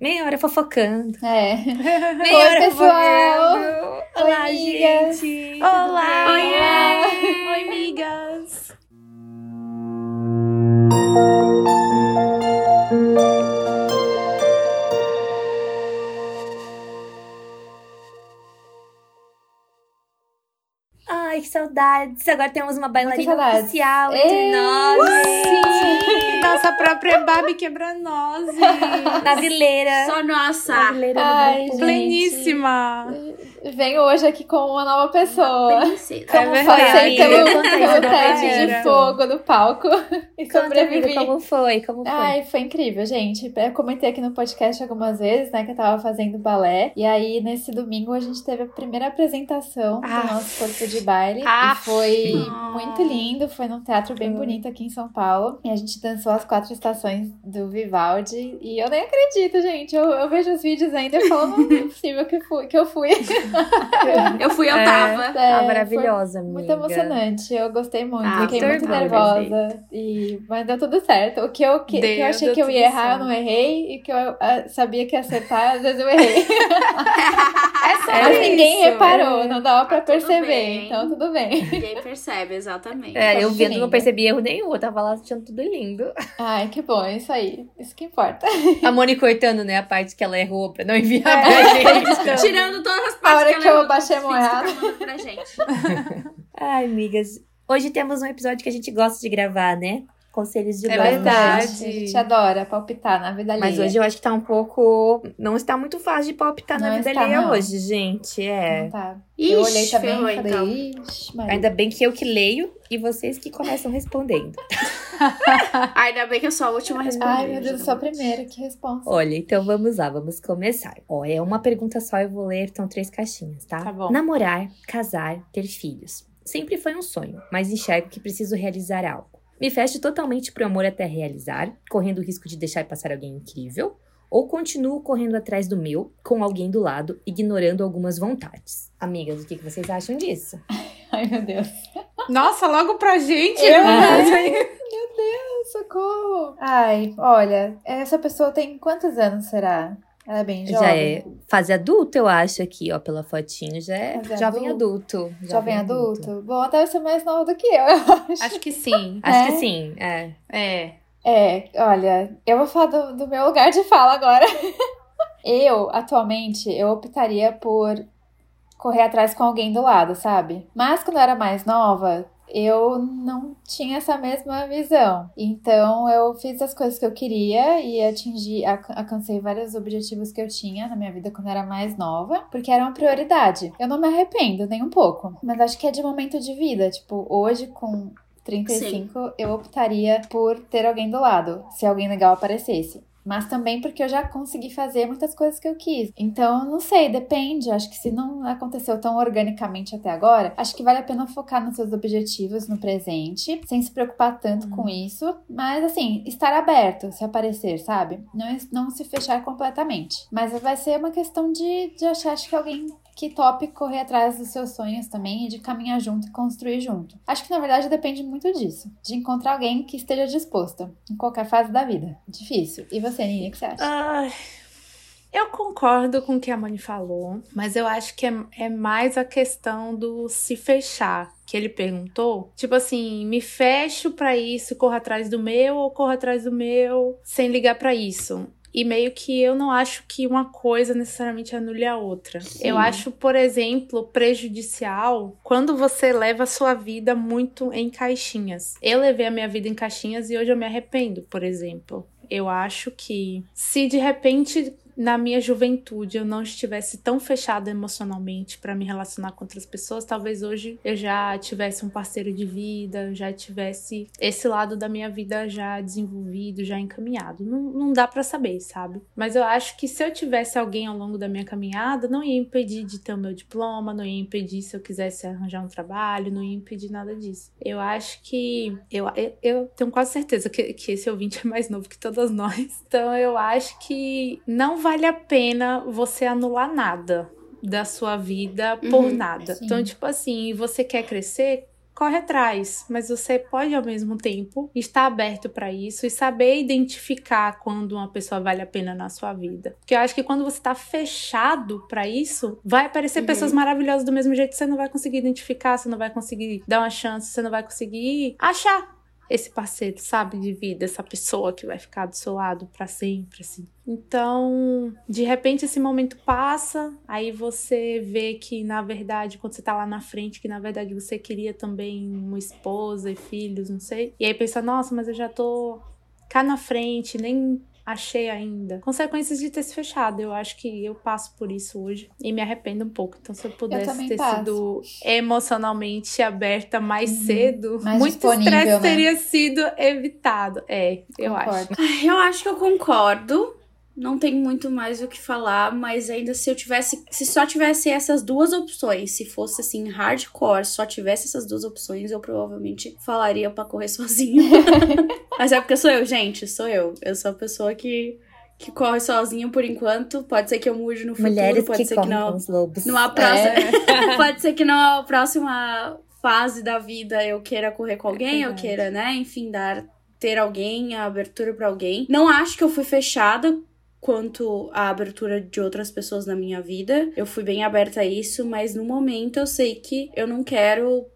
Meia hora fofocando. É. Meia Oi, hora pessoal. fofocando. Oi, Olá, amigas. gente. Olá! Oiê! Oi, amigas! Ai, que saudades. Agora temos uma bailarina oficial entre nós, gente. Nossa própria Babi quebra-nose! Brasileira. Só nossa! Brasileira do Ai, gente. Pleníssima! Venho hoje aqui com uma nova pessoa. Princesa. É Como pelo, Conta aí, pelo teste de fogo no palco e Conta, sobrevivi. amiga, como foi? Como foi? Ai, foi incrível, gente. Eu comentei aqui no podcast algumas vezes, né, que eu tava fazendo balé. E aí, nesse domingo, a gente teve a primeira apresentação Ah. do nosso corpo de baile. Ah. E foi Ah. muito lindo. Foi num teatro bem bonito aqui em São Paulo. E a gente dançou as quatro estações do Vivaldi. E eu nem acredito, gente. Eu, eu vejo os vídeos ainda e falo, não é possível que, fui, que eu fui. Eu fui, eu É. tava. É, ah, maravilhosa, amiga. Muito emocionante, eu gostei muito, Ah, fiquei muito nervosa. E... Mas deu tudo certo. O que eu, que, que eu achei que eu ia errar, eu certo. não errei. E que eu ah, sabia que ia acertar, às vezes eu errei. É só Mas ninguém isso. reparou, não dava pra Ah, tudo perceber. bem. Então tudo bem. Ninguém percebe, exatamente. É, eu vendo, não percebi erro nenhum. Eu tava lá achando tudo lindo. Ai, que bom, isso aí. Isso que importa. A Moni cortando, né, a parte que ela errou pra não enviar É. pra gente. Tirando todas as A partes hora ela que eu errou, baixei a que pra gente. Ai, amigas. Hoje temos um episódio que a gente gosta de gravar, né? Conselhos de É banho. verdade. A gente adora palpitar na vida alheia. Mas hoje eu acho que tá um pouco. Não está muito fácil de palpitar na Não vida está, alheia não. hoje, gente. É. Não tá. Ixi, eu olhei também ferrou, e falei, então. Ainda bem que eu que leio e vocês que começam respondendo. Ainda bem que eu sou a última a responder. Ai, meu Deus, eu sou a primeira, que responsa. Olha, então vamos lá, vamos começar. Ó, é uma pergunta só, eu vou ler, são três caixinhas, tá? Tá bom. Namorar, casar, ter filhos. Sempre foi um sonho, mas enxergo que preciso realizar algo. Me fecho totalmente pro amor até realizar, correndo o risco de deixar passar alguém incrível, ou continuo correndo atrás do meu, com alguém do lado, ignorando algumas vontades. Amigas, o que que vocês acham disso? Ai, meu Deus. Nossa, logo pra gente! Eu, né? Meu Deus, socorro. Ai, olha, essa pessoa tem quantos anos será? Ela é bem jovem. Já é fase adulta, eu acho, aqui, ó, pela fotinho. Já é Fase jovem adulto. Jovem adulto? Bom, ela deve ser mais nova do que eu, eu acho. Acho que sim. Acho É? que sim, é. É. É, olha, eu vou falar do, do meu lugar de fala agora. eu, atualmente, eu optaria por correr atrás com alguém do lado, sabe? Mas quando eu era mais nova, eu não tinha essa mesma visão. Então eu fiz as coisas que eu queria e atingi, alca- alcancei vários objetivos que eu tinha na minha vida quando eu era mais nova, porque era uma prioridade. Eu não me arrependo nem um pouco, mas acho que é de momento de vida. Tipo, hoje com 35, eu optaria por ter alguém do lado, se alguém legal aparecesse. Mas também porque eu já consegui fazer muitas coisas que eu quis. Então, não sei, depende. Acho que se não aconteceu tão organicamente até agora, acho que vale a pena focar nos seus objetivos no presente, sem se preocupar tanto com isso. Mas, assim, estar aberto se aparecer, sabe? Não, não se fechar completamente. Mas vai ser uma questão de, de achar acho que alguém que tope correr atrás dos seus sonhos também e de caminhar junto e construir junto. Acho que na verdade depende muito disso, de encontrar alguém que esteja disposto em qualquer fase da vida. Difícil. E você, Nini, o que você acha? Ai, eu concordo com o que a Mani falou, mas eu acho que é, é mais a questão do se fechar. Que ele perguntou, tipo assim, me fecho pra isso, corro atrás do meu ou corro atrás do meu sem ligar pra isso. E meio que eu não acho que uma coisa necessariamente anule a outra. Sim. Eu acho, por exemplo, prejudicial quando você leva a sua vida muito em caixinhas. Eu levei a minha vida em caixinhas e hoje eu me arrependo, por exemplo. Eu acho que se de repente na minha juventude eu não estivesse tão fechada emocionalmente para me relacionar com outras pessoas, talvez hoje eu já tivesse um parceiro de vida, já tivesse esse lado da minha vida já desenvolvido, já encaminhado. Não, não dá para saber, sabe? Mas eu acho que se eu tivesse alguém ao longo da minha caminhada, não ia impedir de ter o meu diploma, não ia impedir se eu quisesse arranjar um trabalho, não ia impedir nada disso. Eu acho que. Eu, eu, eu tenho quase certeza que, que esse ouvinte é mais novo que todas nós. Então eu acho que não vale a pena você anular nada da sua vida por Uhum, nada. sim. Então, tipo assim, você quer crescer? corre atrás, mas você pode ao mesmo tempo estar aberto para isso e saber identificar quando uma pessoa vale a pena na sua vida. Porque eu acho que quando você tá fechado para isso, vai aparecer uhum. pessoas maravilhosas do mesmo jeito que você não vai conseguir identificar, você não vai conseguir dar uma chance, você não vai conseguir achar esse parceiro, sabe, de vida, essa pessoa que vai ficar do seu lado para sempre, assim. Então, de repente esse momento passa, aí você vê que na verdade, quando você tá lá na frente, que na verdade você queria também uma esposa e filhos, não sei. E aí pensa, nossa, mas eu já tô cá na frente, nem achei ainda. Consequências de ter se fechado. Eu acho que eu passo por isso hoje e me arrependo um pouco. Então, se eu pudesse eu ter passo. sido emocionalmente aberta mais uhum. cedo, mais muito estresse né? teria sido evitado. É, eu concordo. acho. Eu acho que eu concordo não tem muito mais o que falar, mas ainda se eu tivesse. Se só tivesse essas duas opções, se fosse assim, hardcore, só tivesse essas duas opções, eu provavelmente falaria para correr sozinho. mas é porque sou eu, gente, sou eu. Eu sou a pessoa que. Que corre sozinho por enquanto. Pode ser que eu mude no futuro. Mulheres pode que ser que não. Os lobos. Numa próxima. É. pode ser que na próxima fase da vida eu queira correr com alguém, é eu queira, né? Enfim, dar ter alguém, a abertura para alguém. Não acho que eu fui fechada quanto à abertura de outras pessoas na minha vida. Eu fui bem aberta a isso, mas no momento eu sei que eu não quero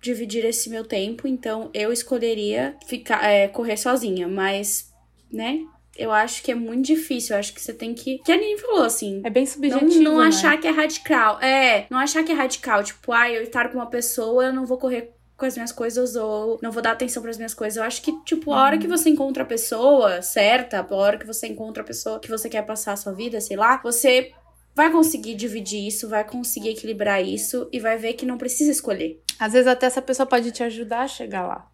dividir esse meu tempo, então eu escolheria ficar é, correr sozinha, mas né? Eu acho que é muito difícil. Eu acho que você tem que. Que a Nini falou, assim. É bem subjetivo. Não, não né? achar que é radical. É, não achar que é radical. Tipo, ah, eu estar com uma pessoa, eu não vou correr com as minhas coisas ou não vou dar atenção para as minhas coisas. Eu acho que, tipo, a hora que você encontra a pessoa certa, a hora que você encontra a pessoa que você quer passar a sua vida, sei lá, você vai conseguir dividir isso, vai conseguir equilibrar isso e vai ver que não precisa escolher. Às vezes até essa pessoa pode te ajudar a chegar lá.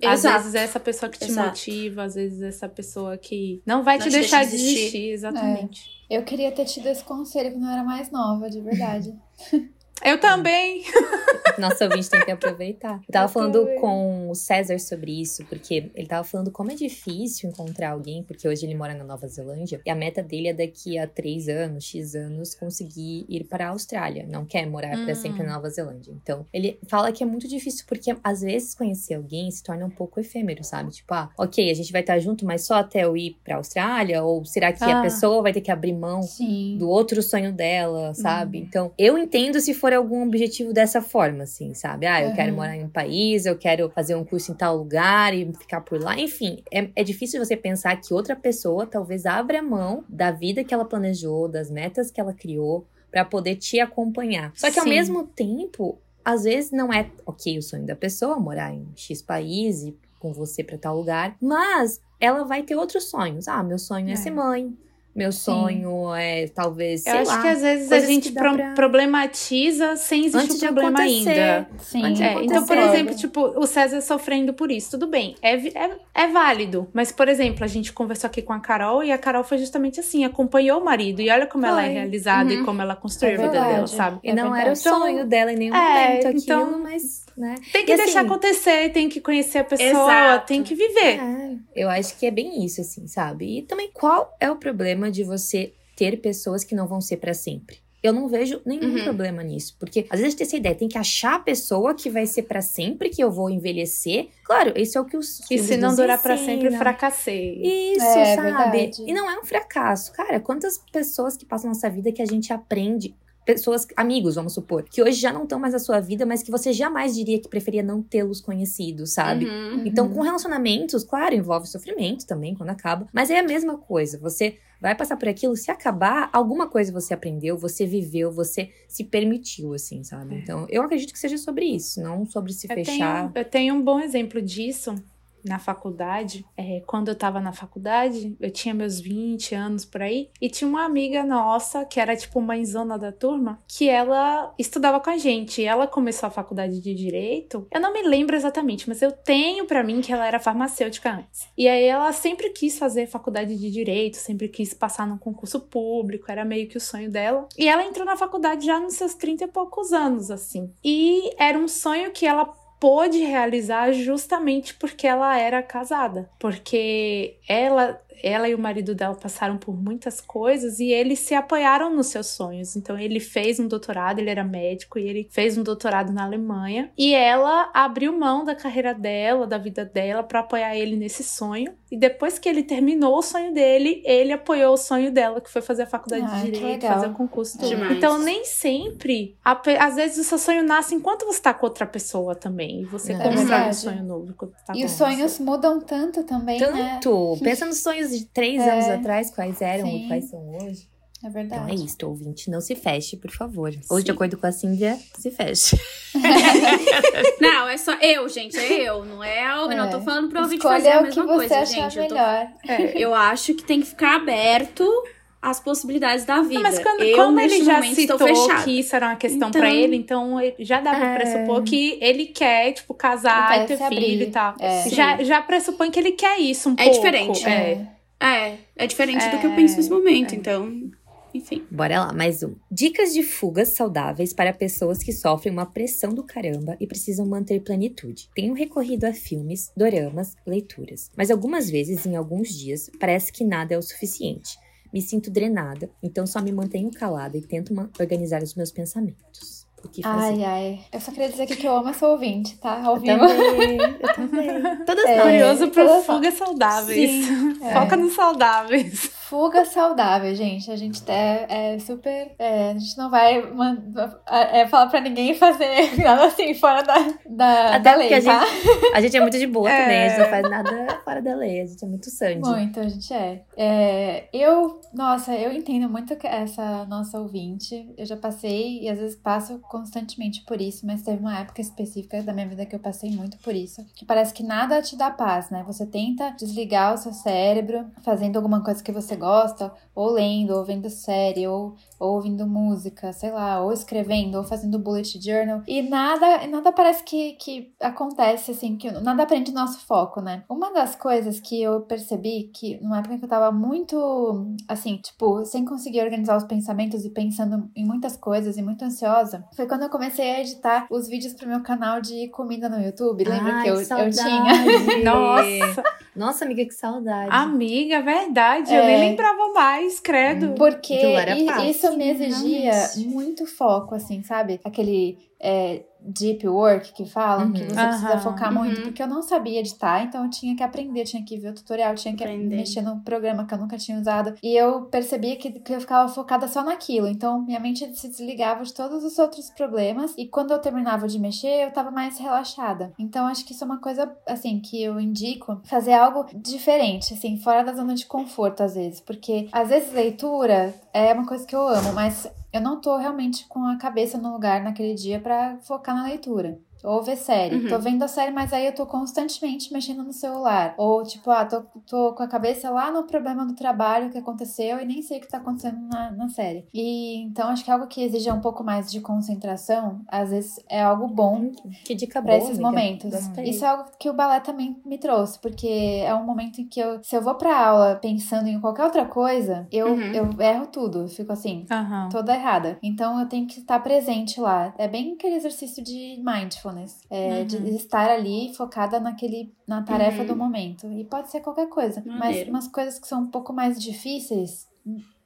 Exato. Às vezes é essa pessoa que te Exato. motiva, às vezes é essa pessoa que não vai não te, te deixar deixa desistir. desistir. Exatamente. É. Eu queria ter tido esse conselho quando eu era mais nova, de verdade. Eu também. Nossa ouvinte tem que aproveitar. Eu tava eu falando também. com o César sobre isso, porque ele tava falando como é difícil encontrar alguém, porque hoje ele mora na Nova Zelândia, e a meta dele é daqui a três anos, X anos, conseguir ir para a Austrália. Não quer morar hum. para sempre na Nova Zelândia. Então, ele fala que é muito difícil, porque às vezes conhecer alguém se torna um pouco efêmero, sabe? Tipo, ah, ok, a gente vai estar junto, mas só até eu ir pra Austrália? Ou será que ah. a pessoa vai ter que abrir mão Sim. do outro sonho dela, sabe? Hum. Então, eu entendo se for for algum objetivo dessa forma, assim, sabe? Ah, eu uhum. quero morar em um país, eu quero fazer um curso em tal lugar e ficar por lá. Enfim, é, é difícil você pensar que outra pessoa talvez abra mão da vida que ela planejou, das metas que ela criou, para poder te acompanhar. Só que Sim. ao mesmo tempo, às vezes não é ok o sonho da pessoa morar em X país e com você para tal lugar, mas ela vai ter outros sonhos. Ah, meu sonho é, é ser mãe. Meu sonho Sim. é talvez. Eu acho lá, que às vezes a gente pro pra... problematiza sem existir Antes o problema ainda. Sim. É, então, por exemplo, tipo, o César sofrendo por isso, tudo bem. É, é, é válido. Mas, por exemplo, a gente conversou aqui com a Carol e a Carol foi justamente assim: acompanhou o marido e olha como foi. ela é realizada uhum. e como ela construiu é a vida dela, sabe? E não era o sonho então, dela em nenhum é, momento aquilo, então, mas. Né? Tem que e deixar assim, acontecer, tem que conhecer a pessoa, exato. tem que viver. É, eu acho que é bem isso, assim, sabe? E também, qual é o problema de você ter pessoas que não vão ser para sempre? Eu não vejo nenhum uhum. problema nisso, porque às vezes tem essa ideia, tem que achar a pessoa que vai ser para sempre, que eu vou envelhecer. Claro, isso é o que os E se não durar para sempre, fracassei. Isso, é, sabe? Verdade. E não é um fracasso, cara. Quantas pessoas que passam nossa vida que a gente aprende pessoas, amigos, vamos supor, que hoje já não estão mais na sua vida, mas que você jamais diria que preferia não tê-los conhecido, sabe? Uhum, então, uhum. com relacionamentos, claro, envolve sofrimento também quando acaba, mas é a mesma coisa. Você vai passar por aquilo, se acabar, alguma coisa você aprendeu, você viveu, você se permitiu, assim, sabe? É. Então, eu acredito que seja sobre isso, não sobre se eu fechar. Tenho, eu tenho um bom exemplo disso na faculdade, é, quando eu tava na faculdade, eu tinha meus 20 anos por aí, e tinha uma amiga nossa, que era tipo mãezona da turma, que ela estudava com a gente. E ela começou a faculdade de Direito. Eu não me lembro exatamente, mas eu tenho para mim que ela era farmacêutica antes. E aí ela sempre quis fazer faculdade de Direito, sempre quis passar num concurso público, era meio que o sonho dela. E ela entrou na faculdade já nos seus 30 e poucos anos, assim. E era um sonho que ela pôde realizar justamente porque ela era casada. Porque ela ela e o marido dela passaram por muitas coisas e eles se apoiaram nos seus sonhos. Então ele fez um doutorado, ele era médico e ele fez um doutorado na Alemanha e ela abriu mão da carreira dela, da vida dela para apoiar ele nesse sonho. E depois que ele terminou o sonho dele, ele apoiou o sonho dela, que foi fazer a faculdade Ai, de direito, fazer o concurso tudo. Demais. Então nem sempre, a- às vezes o seu sonho nasce enquanto você tá com outra pessoa também, e você É constrói um sonho novo tá E com os sonhos mudam tanto também, né? Tanto! Pensa nos sonhos de três É. anos atrás, quais eram Sim. e quais são hoje. É Então verdade. é isso, ouvinte. Não se feche, por favor. Ou de acordo com a Cíndia, se feche. Não, é só eu, gente, é eu. Não é. Eu não tô falando pra ouvinte fazer Escolha a o que mesma você coisa, achar gente. Eu, tô- melhor. É. eu acho que tem que ficar aberto às possibilidades da vida. Não, mas quando, eu, como ele já citou que isso era uma questão Então- pra ele, então ele- já dá pra É. pressupor que ele quer, tipo, casar e ter filho abrir. e tal. É. Já, já pressupõe que ele quer isso um É pouco. diferente. É. É, é diferente do que eu É, penso nesse momento, então. Enfim. Bora lá, mais um. Dicas de fugas saudáveis para pessoas que sofrem uma pressão do caramba e precisam manter plenitude. Tenho recorrido a filmes, doramas, leituras. Mas algumas vezes, em alguns dias, parece que nada é o suficiente. Me sinto drenada, então só me mantenho calada e tento organizar os meus pensamentos. O que fazer? Ai, ai. Eu só queria dizer aqui que eu amo essa ouvinte, tá? Ao Eu vivo. também, eu também. Todas É. Curioso todas- fugas saudáveis. Sim, é. Foca nos saudáveis. Fuga saudável, gente. A gente é, é super. é, a gente não vai man- é, falar pra ninguém fazer nada assim fora da, da, Até da lei, a tá? A gente é muito de boa É. também, a gente não faz nada fora da lei, a gente é muito sangue. Muito, a gente é. É, Eu, nossa, eu entendo muito essa nossa ouvinte. Eu já passei e às vezes passo constantemente por isso, mas teve uma época específica da minha vida que eu passei muito por isso. Que parece que nada te dá paz, né? Você tenta desligar o seu cérebro fazendo alguma coisa que você gosta, ou lendo, ou vendo série, ou, ou ouvindo música, sei lá, ou escrevendo, ou fazendo bullet journal. E nada, nada parece que, que acontece, assim, que nada prende nosso foco, né? Uma das coisas que eu percebi que numa época que eu tava muito, assim, tipo, sem conseguir organizar os pensamentos e pensando em muitas coisas e muito ansiosa, foi quando eu comecei a editar os vídeos pro meu canal de comida no YouTube. Lembra Ai, que eu, que eu tinha? Nossa, Nossa, amiga, que saudade. amiga, é verdade. Eu É. nem lembrava mais, credo. Porque Aquilo isso me exigia muito foco, assim, sabe? Aquele é, deep work que falam, que Uhum. você precisa Aham. focar muito, Uhum. porque eu não sabia editar, então eu tinha que aprender, tinha que ver o tutorial, tinha que Aprender. mexer no programa que eu nunca tinha usado. E eu percebia que, que eu ficava focada só naquilo, então minha mente se desligava de todos os outros problemas, e quando eu terminava de mexer, eu tava mais relaxada. Então acho que isso é uma coisa, assim, que eu indico, fazer algo diferente, assim, fora da zona de conforto às vezes, porque às vezes leitura é uma coisa que eu amo, mas eu não tô realmente com a cabeça no lugar naquele dia pra focar na leitura. Ou ver série. Uhum. Tô vendo a série, mas aí eu tô constantemente mexendo no celular. Ou, tipo, ah, tô, tô com a cabeça lá no problema do trabalho que aconteceu e nem sei o que tá acontecendo na, na série. E então acho que algo que exige um pouco mais de concentração, às vezes é algo bom Que dica para boa, esses amiga. momentos. Gostei. Isso é algo que o balé também me trouxe, porque é um momento em que eu, se eu vou pra aula pensando em qualquer outra coisa, eu, Uhum. eu erro tudo, fico assim, Aham. toda errada. Então eu tenho que estar presente lá. É bem aquele exercício de mindfulness, é, de Uhum. estar ali focada naquele na tarefa Uhum. do momento. E pode ser qualquer coisa, mas Maneiro. umas coisas que são um pouco mais difíceis.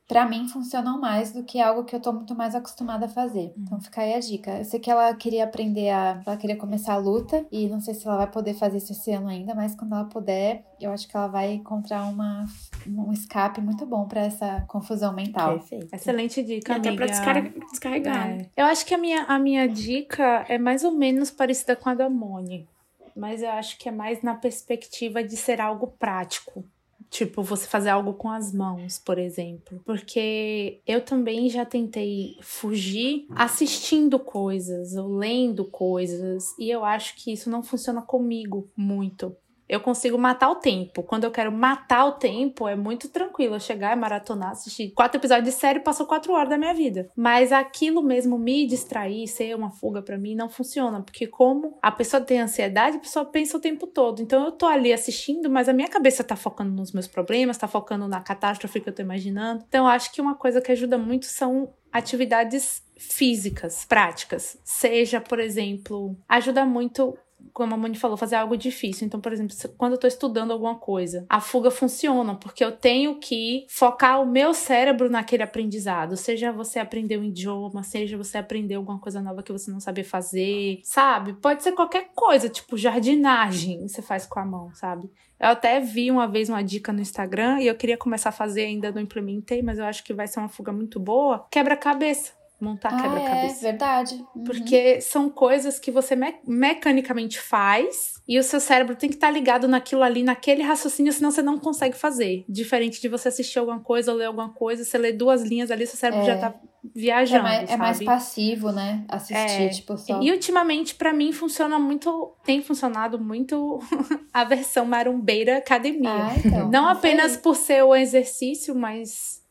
Pra mim funcionam mais do que algo que eu tô muito mais acostumada a fazer. Então fica aí a dica. Eu sei que ela queria aprender a. Ela queria começar a luta. E não sei se ela vai poder fazer isso esse ano ainda, mas quando ela puder, eu acho que ela vai encontrar uma, um escape muito bom pra essa confusão mental. Perfeito. Excelente dica, E até pra descarregar. descarregar. né? É. Eu acho que a minha, a minha dica é mais ou menos parecida com a da Moni. Mas eu acho que é mais na perspectiva de ser algo prático. Tipo, você fazer algo com as mãos, por exemplo. Porque eu também já tentei fugir assistindo coisas ou lendo coisas. E eu acho que isso não funciona comigo muito. Eu consigo matar o tempo. Quando eu quero matar o tempo, é muito tranquilo. Eu chegar maratonar, assistir quatro episódios de série, passou quatro horas da minha vida. Mas aquilo mesmo, me distrair, ser uma fuga pra mim, não funciona. Porque como a pessoa tem ansiedade, a pessoa pensa o tempo todo. Então eu tô ali assistindo, mas a minha cabeça tá focando nos meus problemas, tá focando na catástrofe que eu tô imaginando. Então eu acho que uma coisa que ajuda muito são atividades físicas, práticas. Seja, por exemplo, ajuda muito como a Moni falou, fazer algo difícil. Então, por exemplo, quando eu tô estudando alguma coisa, a fuga funciona, porque eu tenho que focar o meu cérebro naquele aprendizado. Seja você aprender um idioma, seja você aprender alguma coisa nova que você não sabia fazer, sabe? Pode ser qualquer coisa, tipo jardinagem, você faz com a mão, sabe? Eu até vi uma vez uma dica no Instagram e eu queria começar a fazer, ainda não implementei, mas eu acho que vai ser uma fuga muito boa. Quebra-cabeça montar Ah, quebra-cabeça. é verdade. Uhum. Porque são coisas que você me- mecanicamente faz e o seu cérebro tem que estar ligado naquilo ali, naquele raciocínio, senão você não consegue fazer. Diferente de você assistir alguma coisa ou ler alguma coisa, você lê duas linhas ali, seu cérebro É. já tá é, viajando. mais, é mais passivo, né? Assistir, É. tipo, só. E ultimamente, pra mim, funciona muito. Tem funcionado muito a versão marumbeira academia. Ah, então. Não apenas por ser o exercício, mas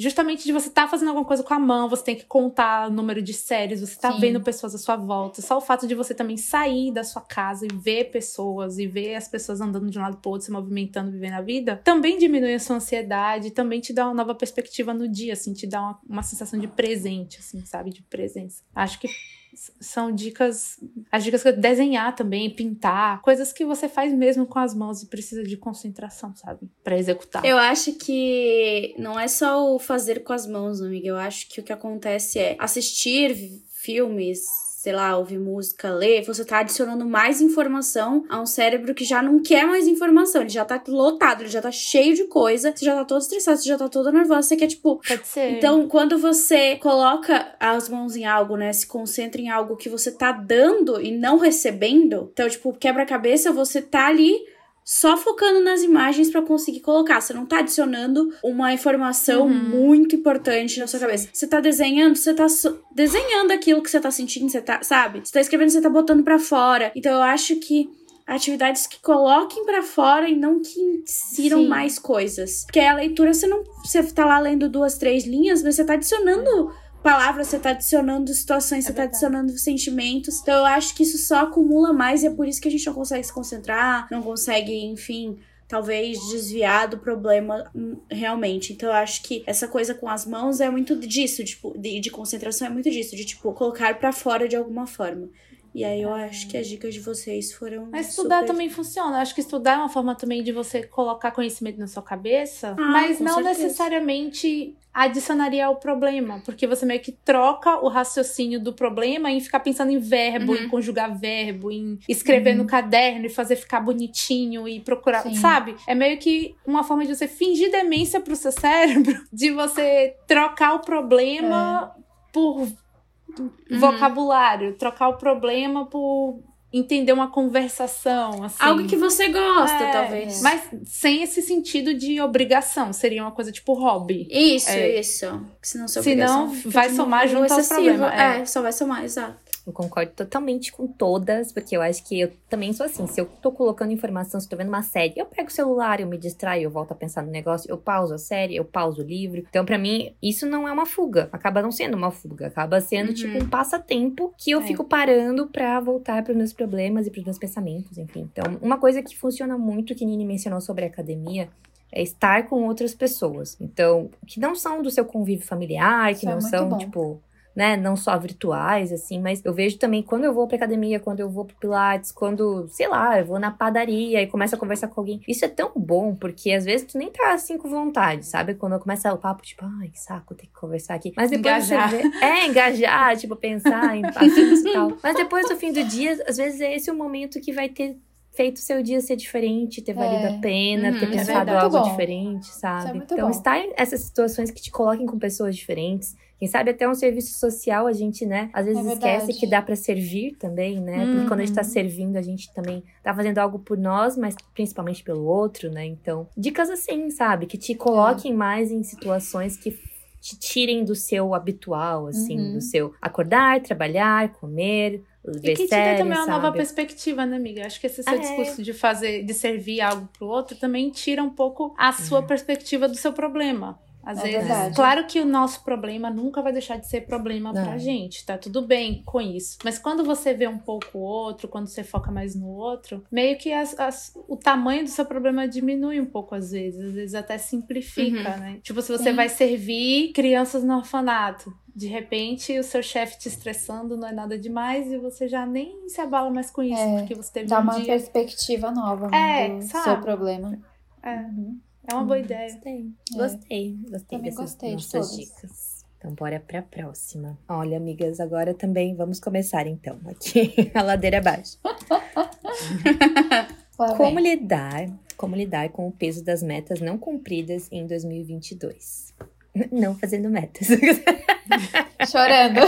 justamente de você estar fazendo alguma coisa com a mão, você tem que contar o número de séries, você tá Sim. vendo pessoas à sua volta. Só o fato de você também sair da sua casa e ver pessoas e ver as pessoas andando de um lado pro outro, se movimentando, vivendo a vida, também diminui a sua ansiedade, também te dá uma nova perspectiva no dia, assim, te dá uma, uma sensação de presente, assim, sabe? De presença. Acho que são dicas, as dicas que desenhar também, pintar, coisas que você faz mesmo com as mãos e precisa de concentração, sabe? Pra executar. Eu acho que não é só o fazer com as mãos, amiga. Eu acho que o que acontece é assistir filmes, sei lá, ouvir música, ler, você tá adicionando mais informação a um cérebro que já não quer mais informação. Ele já tá lotado, ele já tá cheio de coisa, você já tá todo estressado, você já tá todo nervoso, você quer, tipo, Pode ser. então, quando você coloca as mãos em algo, né, se concentra em algo que você tá dando e não recebendo, então, tipo, quebra-cabeça, você tá ali só focando nas imagens pra conseguir colocar. Você não tá adicionando uma informação Uhum. muito importante na sua cabeça. Você tá desenhando, você tá só desenhando aquilo que você tá sentindo, você tá, sabe? Você tá escrevendo, você tá botando pra fora. Então, eu acho que atividades que coloquem pra fora e não que insiram Sim. mais coisas. Porque a leitura você não, você tá lá lendo duas, três linhas, mas você tá adicionando palavras, você tá adicionando situações, É você tá verdade. adicionando sentimentos. Então eu acho que isso só acumula mais e é por isso que a gente não consegue se concentrar, não consegue, enfim, talvez desviar do problema hum, realmente. Então eu acho que essa coisa com as mãos é muito disso, tipo, de, de concentração é muito disso, de tipo colocar pra fora de alguma forma. E aí eu acho que as dicas de vocês foram Mas estudar super- também funciona. Eu acho que estudar é uma forma também de você colocar conhecimento na sua cabeça, Ah, mas não certeza. necessariamente adicionaria ao problema, porque você meio que troca o raciocínio do problema em ficar pensando em verbo, Uhum. em conjugar verbo, em escrever no caderno e fazer ficar bonitinho e procurar, Sim. sabe? É meio que uma forma de você fingir demência pro seu cérebro, de você trocar o problema por vocabulário, trocar o problema por entender uma conversação, assim. Algo que você gosta, É, talvez. Mas sem esse sentido de obrigação. Seria uma coisa tipo hobby. Isso, É. isso. Obrigação fica vai somar junto excessivo. problemas, é. É. só vai somar, exato. Eu concordo totalmente com todas, porque eu acho que eu também sou assim. Se eu tô colocando informação, se eu tô vendo uma série, eu pego o celular, eu me distraio, eu volto a pensar no negócio, eu pauso a série, eu pauso o livro. Então, pra mim, isso não é uma fuga. Acaba não sendo uma fuga. Acaba sendo, Uhum. tipo, um passatempo que eu É. fico parando pra voltar pros meus problemas e pros meus pensamentos, enfim. Então, uma coisa que funciona muito, que Nini mencionou sobre a academia, é estar com outras pessoas. Então, que não são do seu convívio familiar, que Isso é não muito são, bom. tipo, né, não só virtuais, assim, mas eu vejo também quando eu vou pra academia, quando eu vou pro Pilates, quando, sei lá, eu vou na padaria e começo a conversar com alguém. Isso é tão bom, porque às vezes tu nem tá assim com vontade, sabe? Quando começa o papo, tipo, ai, que saco, tem que conversar aqui. Mas depois Engajar. você vê. É, engajar, tipo, pensar em assuntos e tal. Mas depois do fim do dia, às vezes é esse o momento que vai ter feito o seu dia ser diferente, ter valido É. a pena, Uhum, ter é pensado verdade. algo bom. diferente, sabe? É então, bom. estar em essas situações que te coloquem com pessoas diferentes. Quem sabe até um serviço social a gente, né, às vezes É esquece que dá pra servir também, né? Porque quando a gente tá Uhum. servindo, a gente também tá fazendo algo por nós, mas principalmente pelo outro, né? Então, dicas assim, sabe? Que te coloquem mais em situações que te tirem do seu habitual, assim, Uhum. do seu acordar, trabalhar, comer, E que te dê também uma nova sabe? perspectiva, né, amiga? Acho que esse seu É. discurso de fazer, de servir algo pro outro também tira um pouco a sua perspectiva do seu problema. Às É vezes, verdade. claro que o nosso problema nunca vai deixar de ser problema pra Não. gente, tá tudo bem com isso. Mas quando você vê um pouco o outro, quando você foca mais no outro, meio que as- as- o tamanho do seu problema diminui um pouco às vezes, às vezes até simplifica, né? Tipo, se você Sim. vai servir crianças no orfanato, De repente, o seu chefe te estressando não é nada demais e você já nem se abala mais com isso, É, porque você teve Dá um uma dia. perspectiva nova né, É, do sabe? seu problema. É, Uhum. É uma boa ideia. Gostei, É. gostei, gostei Também dessas gostei de nossas todas. dicas. Então, bora pra próxima. Olha, amigas, agora também vamos começar então aqui a ladeira abaixo. Como lidar, como lidar com o peso das metas não cumpridas em 2022? Não fazendo metas. Chorando.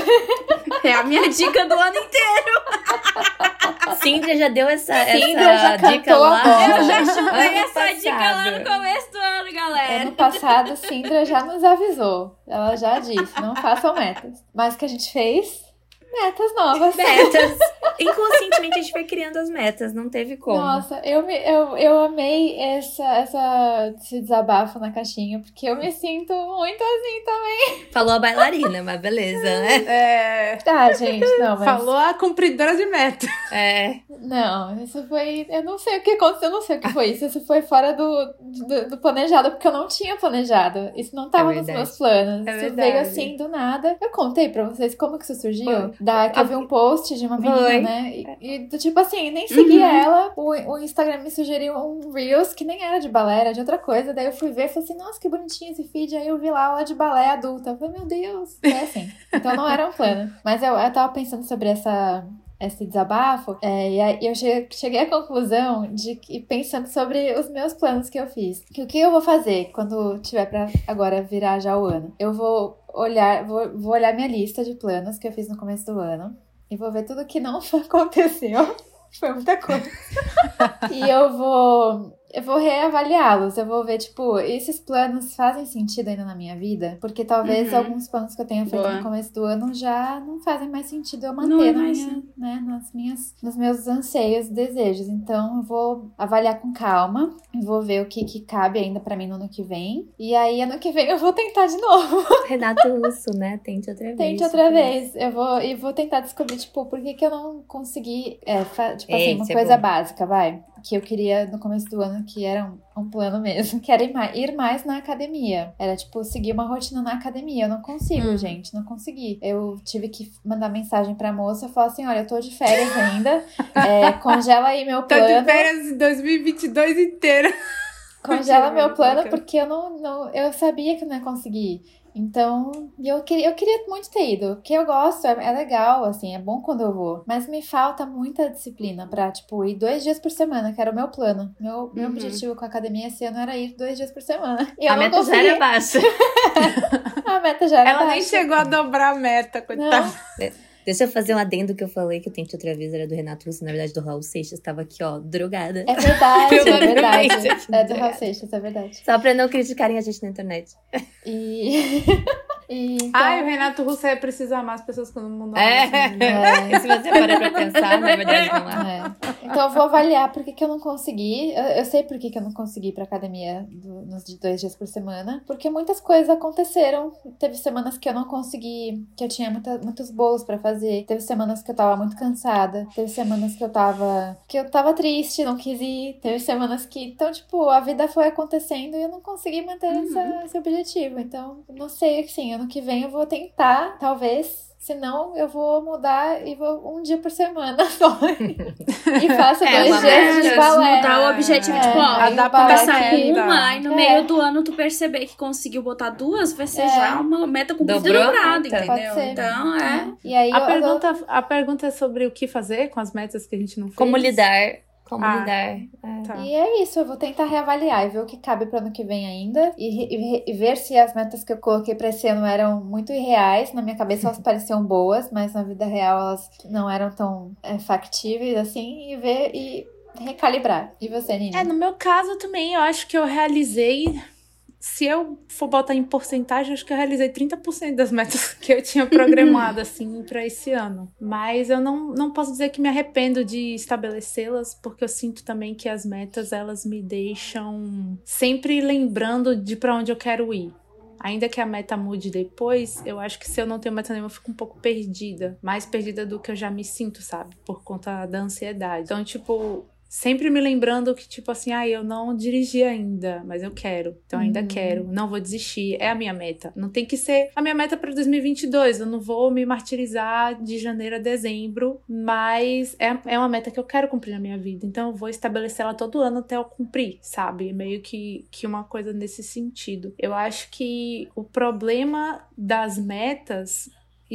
É a minha dica do ano inteiro. Cíndia já deu essa, Cíndia essa já dica cantou a lá. bola. Eu já ano essa dica lá no passado. começo do ano, galera. Ano passado, Sindra já nos avisou. Ela já disse, não façam metas. Mas o que a gente fez? Metas novas. Metas. Inconscientemente a gente foi criando as metas, não teve como. Nossa, eu, me, eu, eu amei essa, essa, esse desabafo na caixinha, porque eu me sinto muito assim também. Falou a bailarina, mas beleza, né? É, Tá, gente, não, mas. falou a cumpridora de meta. É. Não, isso foi. Eu não sei o que aconteceu, eu não sei o que foi isso. Isso foi fora do, do, do planejado, porque eu não tinha planejado. Isso não tava É nos meus planos. É isso verdade. veio assim do nada. Eu contei pra vocês como que isso surgiu. Foi. Da, que eu vi um post de uma menina, Foi. né? E, e do tipo assim, nem segui Uhum. ela. O, o Instagram me sugeriu um Reels que nem era de balé, era de outra coisa. Daí eu fui ver e falei assim, nossa, que bonitinho esse feed. Aí eu vi lá aula de balé adulta. Eu falei, meu Deus, é assim. Então não era um plano. Mas eu, eu tava pensando sobre essa esse desabafo, é, e aí eu che- cheguei à conclusão de que, pensando sobre os meus planos que eu fiz, que o que eu vou fazer quando tiver pra agora virar já o ano? Eu vou olhar, vou, vou olhar minha lista de planos que eu fiz no começo do ano e vou ver tudo que não aconteceu. Foi muita coisa. e eu vou. Eu vou reavaliá-los. Eu vou ver, tipo, esses planos fazem sentido ainda na minha vida? Porque talvez Uhum. alguns planos que eu tenha feito Boa. no começo do ano já não fazem mais sentido eu Não manter é na mais, minha, né, nas minhas, nos meus anseios e desejos. Então, eu vou avaliar com calma. Vou ver o que, que cabe ainda pra mim no ano que vem. E aí, ano que vem, eu vou tentar de novo. Renato Russo, né? Tente outra vez. Tente outra vez. Eu vou, e vou tentar descobrir, tipo, por que, que eu não consegui. É, tipo assim, uma Esse é coisa bom. básica, vai. Que eu queria no começo do ano, que era um, um plano mesmo. Que era ir mais, ir mais na academia. Era, tipo, seguir uma rotina na academia. Eu não consigo, Hum. gente. Não consegui. Eu tive que mandar mensagem pra moça falar assim: olha, eu tô de férias ainda. é, congela aí meu Tô plano. de férias em 2022 inteira. Congela meu plano, porque eu não, não. Eu sabia que não ia conseguir. Então, eu queria, eu queria muito ter ido. Porque eu gosto, é, é legal, assim, é bom quando eu vou. Mas me falta muita disciplina pra, tipo, ir dois dias por semana, que era o meu plano. Meu, meu Uhum. objetivo com a academia esse ano era ir dois dias por semana. E eu A não meta já consegui. era baixa. A meta já era Ela nem baixa. chegou a dobrar a meta, coitada. Deixa eu fazer um adendo que eu falei que eu tente outra vez, era do Renato Russo, na verdade do Raul Seixas, tava aqui, ó, drogada. É verdade, é verdade. É do Raul Seixas, é verdade. Só pra não criticarem a gente na internet. E. e então, Ai, o Renato Russo é preciso amar as pessoas quando o mundo É. ama, assim, né? é, Se você parar pra pensar, na verdade não é. É. Então eu vou avaliar por que, que eu não consegui. Eu, eu sei por que, que eu não consegui ir pra academia do- nos de dois dias por semana. Porque muitas coisas aconteceram. Teve semanas que eu não consegui, que eu tinha muita, muitos bolos pra fazer. Teve semanas que eu tava muito cansada. Teve semanas que eu tava. que eu tava triste, não quis ir. Teve semanas que. Então, tipo, a vida foi acontecendo e eu não consegui manter essa- esse objetivo. Então, não sei, assim, ano que vem eu vou tentar, talvez. Senão, eu vou mudar e vou um dia por semana só. e faço É, dois dias de balé. mudar o objetivo, É, tipo, ó, adaptar com uma e no É. meio do ano tu perceber que conseguiu botar duas, vai ser É. já uma meta cumprida Dobrou a dobrada, entendeu? Então, é. E aí A eu, pergunta, a pergunta é sobre o que fazer com as metas que a gente não fez. Como lidar, como Ah. lidar. É. Tá. E é isso, eu vou tentar reavaliar e ver o que cabe pro ano que vem ainda. E, e e ver se as metas que eu coloquei pra esse ano eram muito irreais. Na minha cabeça elas pareciam boas, mas na vida real elas não eram tão é, factíveis assim. E ver e recalibrar. E você, Nini? É, no meu caso também, eu acho que eu realizei. Se eu for botar em porcentagem, acho que eu realizei 30% das metas que eu tinha programado, assim, pra esse ano. Mas eu não, não posso dizer que me arrependo de estabelecê-las, porque eu sinto também que as metas, elas me deixam sempre lembrando de pra onde eu quero ir. Ainda que a meta mude depois, eu acho que se eu não tenho meta nenhuma, eu fico um pouco perdida. Mais perdida do que eu já me sinto, sabe? Por conta da ansiedade. Então, tipo, sempre me lembrando que, tipo assim, ah, eu não dirigi ainda, mas eu quero. Então ainda Uhum. quero. Não vou desistir. É a minha meta. Não tem que ser a minha meta para 2022. Eu não vou me martirizar de janeiro a dezembro, mas é, é uma meta que eu quero cumprir na minha vida. Então eu vou estabelecer ela todo ano até eu cumprir, sabe? Meio que, que uma coisa nesse sentido. Eu acho que o problema das metas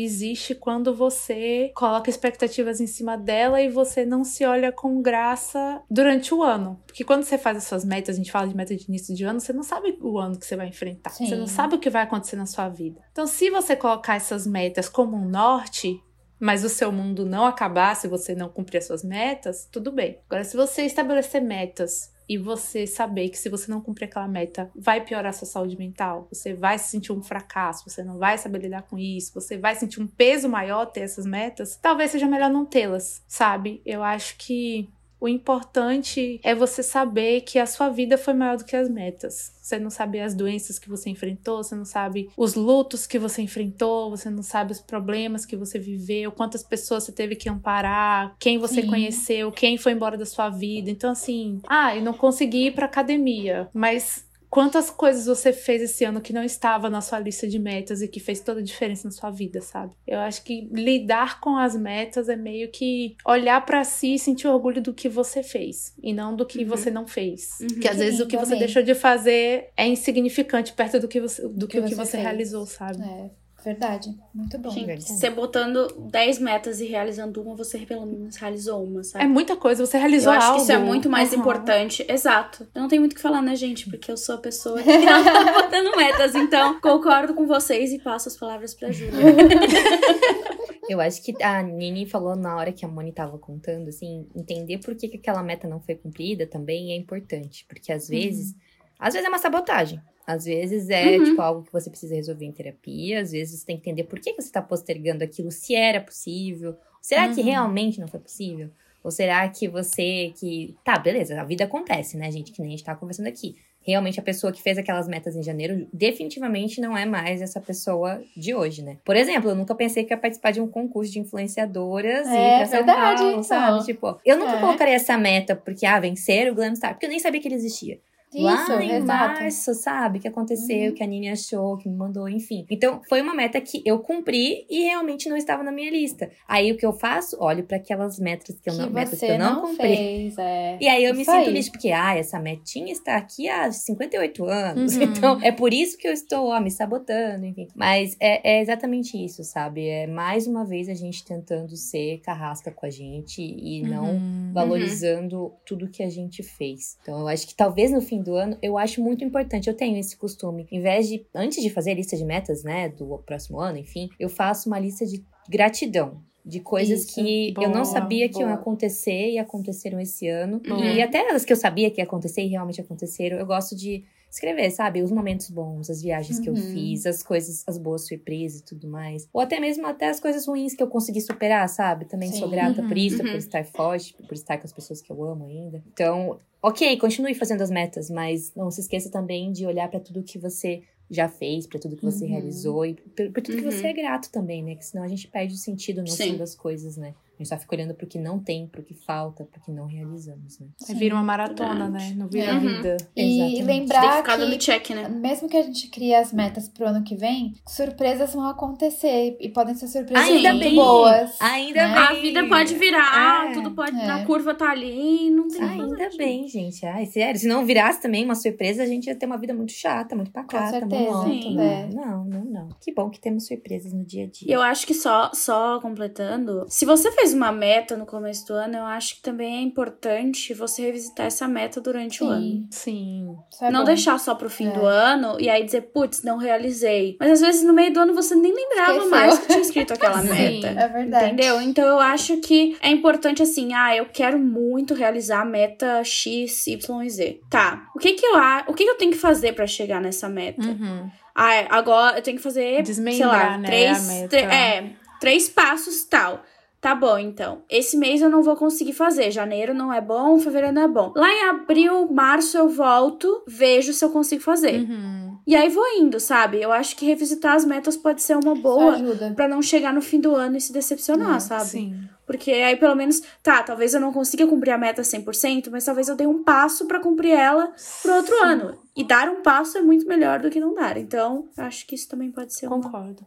existe quando você coloca expectativas em cima dela e você não se olha com graça durante o ano. Porque quando você faz as suas metas, a gente fala de meta de início de ano, você não sabe o ano que você vai enfrentar. Sim. Você não sabe o que vai acontecer na sua vida. Então, se você colocar essas metas como um norte, mas o seu mundo não acabar se você não cumprir as suas metas, tudo bem. Agora, se você estabelecer metas e você saber que se você não cumprir aquela meta, vai piorar sua saúde mental, você vai se sentir um fracasso, você não vai saber lidar com isso, você vai sentir um peso maior ter essas metas, talvez seja melhor não tê-las, sabe? Eu acho que o importante é você saber que a sua vida foi maior do que as metas. Você não sabe as doenças que você enfrentou, você não sabe os lutos que você enfrentou, você não sabe os problemas que você viveu, quantas pessoas você teve que amparar, quem você Sim. conheceu, quem foi embora da sua vida. Então, assim, ah, eu não consegui ir pra academia, mas quantas coisas você fez esse ano que não estava na sua lista de metas e que fez toda a diferença na sua vida, sabe? Eu acho que lidar com as metas é meio que olhar pra si e sentir orgulho do que você fez e não do que Uhum. você não fez. Uhum. Porque às Que vezes o lindo, que você amei. deixou de fazer é insignificante perto do que você, do que, que o que você você fez. realizou, sabe? É, verdade. Muito bom. Gente, Verdade. você botando 10 metas e realizando uma, você pelo menos realizou uma, sabe? É muita coisa, você Eu realizou acho algo. que isso é muito mais Uhum. importante. Exato. Eu não tenho muito o que falar, né, gente? Porque eu sou a pessoa que não tá botando metas. Então, concordo com vocês e passo as palavras pra Júlia. Eu acho que a Nini falou na hora que a Moni tava contando, assim, entender por que, que aquela meta não foi cumprida também é importante. Porque às vezes, às vezes é uma sabotagem. Às vezes é, Uhum. tipo, algo que você precisa resolver em terapia. Às vezes você tem que entender por que, que você tá postergando aquilo, se era possível. Será que Uhum. realmente não foi possível? Ou será que você que. Tá, beleza, a vida acontece, né, gente? Que nem a gente tá conversando aqui. Realmente a pessoa que fez aquelas metas em janeiro definitivamente não é mais essa pessoa de hoje, né? Por exemplo, eu nunca pensei que ia participar de um concurso de influenciadoras e É pra São verdade, Paulo, então. sabe? Tipo, eu nunca É. colocaria essa meta porque, ah, vencer o Glam Star, porque eu nem sabia que ele existia. Isso, Lá em exato. março, sabe? Que aconteceu, Uhum. que a Nini achou, que me mandou, enfim. Então, foi uma meta que eu cumpri e realmente não estava na minha lista. Aí, o que eu faço? Olho para aquelas metas que eu não, que metas você que eu não, não cumpri. fez, é. E aí eu me Isso sinto aí. lixo, porque, ah, essa metinha está aqui há 58 anos. Uhum. Então, é por isso que eu estou, ó, me sabotando, enfim. Mas é, é exatamente isso, sabe? É mais uma vez a gente tentando ser carrasca com a gente e não Uhum. valorizando tudo que a gente fez. Então, eu acho que talvez no fim do ano, eu acho muito importante. Eu tenho esse costume. Em vez de, antes de fazer a lista de metas, né, do próximo ano, enfim, eu faço uma lista de gratidão. De coisas Isso. que eu não Boa, sabia que iam boa. acontecer e aconteceram esse ano. Boa. E até as que eu sabia que ia acontecer e realmente aconteceram, eu gosto de escrever, sabe? Os momentos bons, as viagens que eu Uhum. fiz, as coisas, as boas surpresas e tudo mais. Ou até mesmo até as coisas ruins que eu consegui superar, sabe? Também sou Sim. grata por Uhum, isso, uhum. por estar forte, por estar com as pessoas que eu amo ainda. Então, ok, continue fazendo as metas, mas não se esqueça também de olhar pra tudo que você já fez, pra tudo que você Uhum. realizou e por, por tudo que Uhum. você é grato também, né? Que senão a gente perde o sentido, no fim das coisas, né? A gente só fica olhando pro que não tem, pro que falta, pro que não realizamos, né? Aí vira uma maratona, né? Não vira Uhum. vida. E Exatamente. Tem que lembrar que, dando check, né? mesmo que a gente crie as metas pro ano que vem, surpresas vão acontecer e podem ser surpresas Ainda muito bem! boas. Ainda né? bem! A vida pode virar, É, tudo pode. é. A curva tá ali e não tem Ainda bem, gente. Ai, sério. Se não virasse também uma surpresa, a gente ia ter uma vida muito chata, muito pacata, certeza, monótona. sim. É. Não, não, não. Que bom que temos surpresas no dia a dia. eu acho que só, só completando, se você fez uma meta no começo do ano, eu acho que também é importante você revisitar essa meta durante o ano. Sim, Sim. é não bom. deixar só pro fim É. do ano e aí dizer, putz, não realizei. Mas às vezes no meio do ano você nem lembrava Esqueceu. mais que tinha escrito aquela Sim. meta. É verdade. Entendeu? Então eu acho que é importante assim, ah, eu quero muito realizar a meta X, Y e Z. Tá. O que que eu a- o que que eu tenho que fazer pra chegar nessa meta? Uhum. Ah, agora eu tenho que fazer, sei Desmembrar, lá, né, três, a meta. tre- é, três passos tal. Tá bom, então. Esse mês eu não vou conseguir fazer. Janeiro não é bom, fevereiro não é bom. Lá em abril, março eu volto, vejo se eu consigo fazer. Uhum. E aí vou indo, sabe? Eu acho que revisitar as metas pode ser uma boa pra não chegar no fim do ano e se decepcionar, Uhum, sabe? Sim. Porque aí pelo menos, tá, talvez eu não consiga cumprir a meta 100%, mas talvez eu dê um passo pra cumprir ela pro outro ano. E dar um passo é muito melhor do que não dar. Então, eu acho que isso também pode ser uma, Concordo.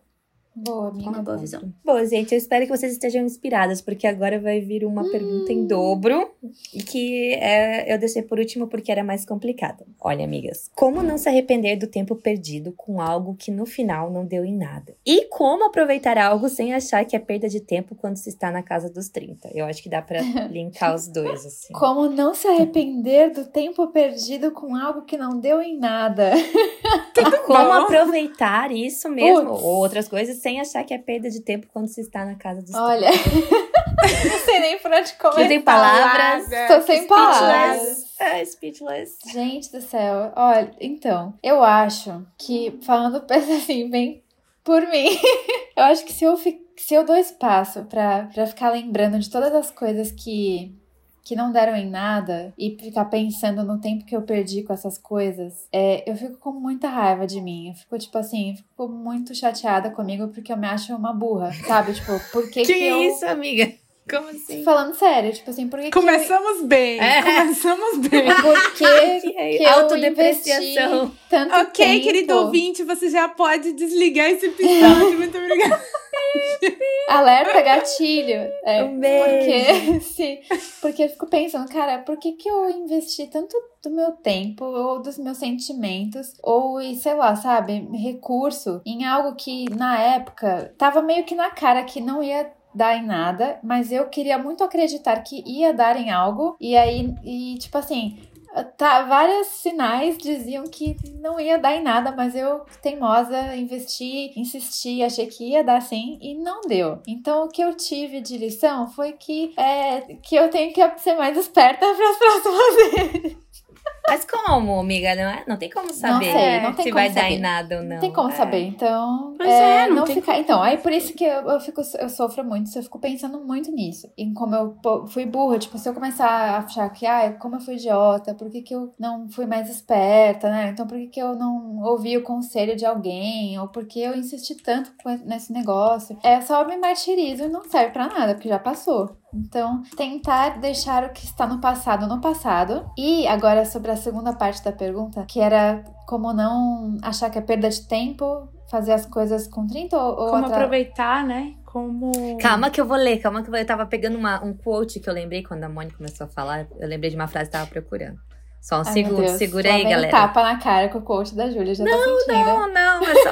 Boa, amiga. uma boa visão. Bom, gente, eu espero que vocês estejam inspiradas, porque agora vai vir uma pergunta em dobro, e que é, eu deixei por último porque era mais complicada. Olha, amigas, como não se arrepender do tempo perdido com algo que no final não deu em nada? E como aproveitar algo sem achar que é perda de tempo quando se está na casa dos 30? Eu acho que dá pra linkar os dois, assim. Como não se arrepender do tempo perdido com algo que não deu em nada. Como bom. aproveitar isso mesmo, ou outras coisas, sem achar que é perda de tempo quando se está na casa dos 30. Olha, não sei nem por onde começar. Não tem palavras. Tô sem palavras. Ah, speechless. Gente do céu, olha, então, eu acho que, falando assim, bem por mim, eu acho que se eu, fi- se eu dou espaço pra ficar lembrando de todas as coisas que, que não deram em nada e ficar pensando no tempo que eu perdi com essas coisas, é, eu fico com muita raiva de mim. Eu fico, tipo assim, eu fico muito chateada comigo porque eu me acho uma burra, sabe? Tipo, por que, Que, que eu. isso, amiga? Como assim? Falando sério, tipo assim, por que, que eu Começamos bem. É. Começamos bem. Por que, Que é autodepreciação. tanto ok, tempo? querido ouvinte, você já pode desligar esse episódio. Muito obrigada. Alerta gatilho. É, Um beijo. porque, se, porque eu fico pensando, cara, por que, que eu investi tanto do meu tempo, ou dos meus sentimentos, ou, sei lá, sabe, recurso em algo que na época tava meio que na cara que não ia dar em nada, mas eu queria muito acreditar que ia dar em algo, e aí, e tipo assim, Tá, vários sinais diziam que não ia dar em nada, mas eu, teimosa, investi, insisti, achei que ia dar sim e não deu. Então, o que eu tive de lição foi que, é, que eu tenho que ser mais esperta para as próximas vezes. Mas como, amiga? Não, é? não tem como saber sei, não tem se como vai dar saber. em nada ou não. Não tem como É. saber. Então, Pois é, é, não não ficar. Então, aí por isso que eu, eu fico, eu sofro muito, eu fico pensando muito nisso. Em como eu fui burra. Tipo, se eu começar a achar que, ai, como eu fui idiota, por que, que eu não fui mais esperta, né? Então, por que, que eu não ouvi o conselho de alguém? Ou por que eu insisti tanto nesse negócio? É só me martirizo e não serve pra nada, porque já passou. Então, tentar deixar o que está no passado no passado. E agora sobre a segunda parte da pergunta, que era como não achar que é perda de tempo fazer as coisas com 30 ou, ou Como atra- aproveitar, né? Como. Calma que eu vou ler, calma que eu, vou... eu tava pegando uma, um quote que eu lembrei quando a Mônica começou a falar. Eu lembrei de uma frase que eu tava procurando. Só um Ai, segundo, segura aí, um galera. tapa na cara com o coach da Júlia, já tô sentindo. Não, não, é só.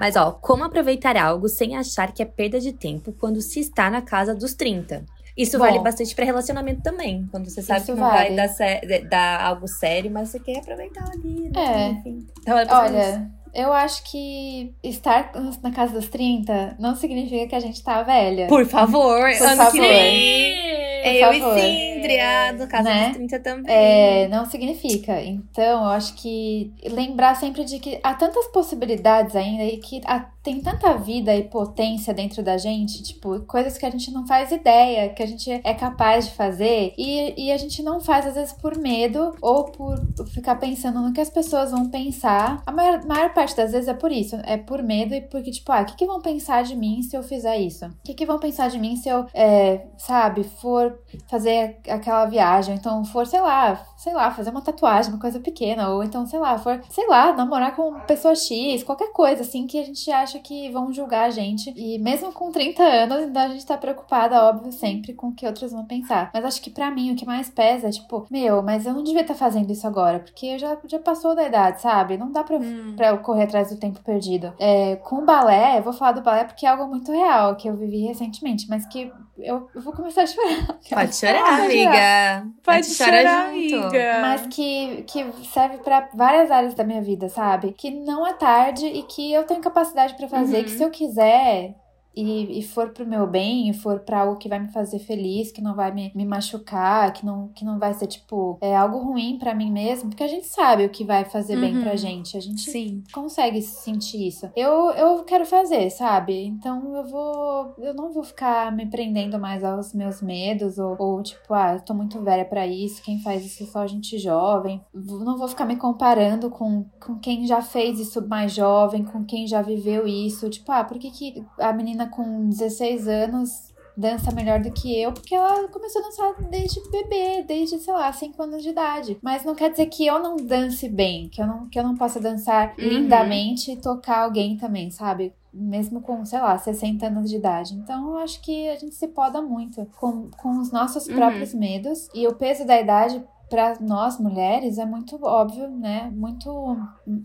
Mas ó, como aproveitar algo sem achar que é perda de tempo quando se está na casa dos 30? Isso Bom. vale bastante pra relacionamento também. Quando você sabe que não vai vale. dar, sé- dar algo sério, mas você quer aproveitar ali, né? É. Enfim. Então, é. Olha, eu acho que estar na casa dos 30 não significa que a gente tá velha. Por favor, Por ano que favor. vem. Por Eu favor. e Sindria, no caso Né? dos 30 também. É, não significa. Então, eu acho que lembrar sempre de que há tantas possibilidades ainda e que há- tem tanta vida e potência dentro da gente, tipo, coisas que a gente não faz ideia, que a gente é capaz de fazer e, e a gente não faz, às vezes, por medo ou por ficar pensando no que as pessoas vão pensar. A maior, maior parte das vezes é por isso, é por medo e porque, tipo, ah, o que, que vão pensar de mim se eu fizer isso? O que, que vão pensar de mim se eu, é, sabe, for fazer aquela viagem, então for, sei lá, sei lá, fazer uma tatuagem, uma coisa pequena, ou então, sei lá, for, sei lá, namorar com pessoa X, qualquer coisa, assim, que a gente acha que vão julgar a gente. E mesmo com 30 anos, ainda a gente tá preocupada, óbvio, sempre com o que outros vão pensar. Mas acho que pra mim, o que mais pesa é, tipo, meu, mas eu não devia estar fazendo isso agora, porque já, já passou da idade, sabe? Não dá pra Hum. pra eu correr atrás do tempo perdido. É, com o balé, eu vou falar do balé porque é algo muito real, que eu vivi recentemente, mas que eu, eu vou começar a chorar. Pode chorar, Pode amiga. Pode chorar, junto. amiga. Mas que, que serve pra várias áreas da minha vida, sabe? Que não é tarde e que eu tenho capacidade pra fazer, Uhum. que se eu quiser, e, e for pro meu bem, e for pra algo que vai me fazer feliz, que não vai me, me machucar, que não, que não vai ser, tipo, é algo ruim para mim mesmo, porque a gente sabe o que vai fazer uhum. bem pra gente. A gente Sim. consegue sentir isso. Eu, eu quero fazer, sabe? Então eu vou. Eu não vou ficar me prendendo mais aos meus medos, ou, ou tipo, ah, eu tô muito velha para isso, quem faz isso é só gente jovem. Não vou ficar me comparando com, com quem já fez isso mais jovem, com quem já viveu isso. Tipo, ah, por que, que a menina com 16 anos dança melhor do que eu, porque ela começou a dançar desde bebê, desde, sei lá, 5 anos de idade. Mas não quer dizer que eu não dance bem, que eu não, que eu não possa dançar uhum. lindamente e tocar alguém também, sabe? Mesmo com, sei lá, 60 anos de idade. Então, eu acho que a gente se poda muito com, com os nossos uhum. próprios medos. E o peso da idade para nós mulheres é muito óbvio, né? Muito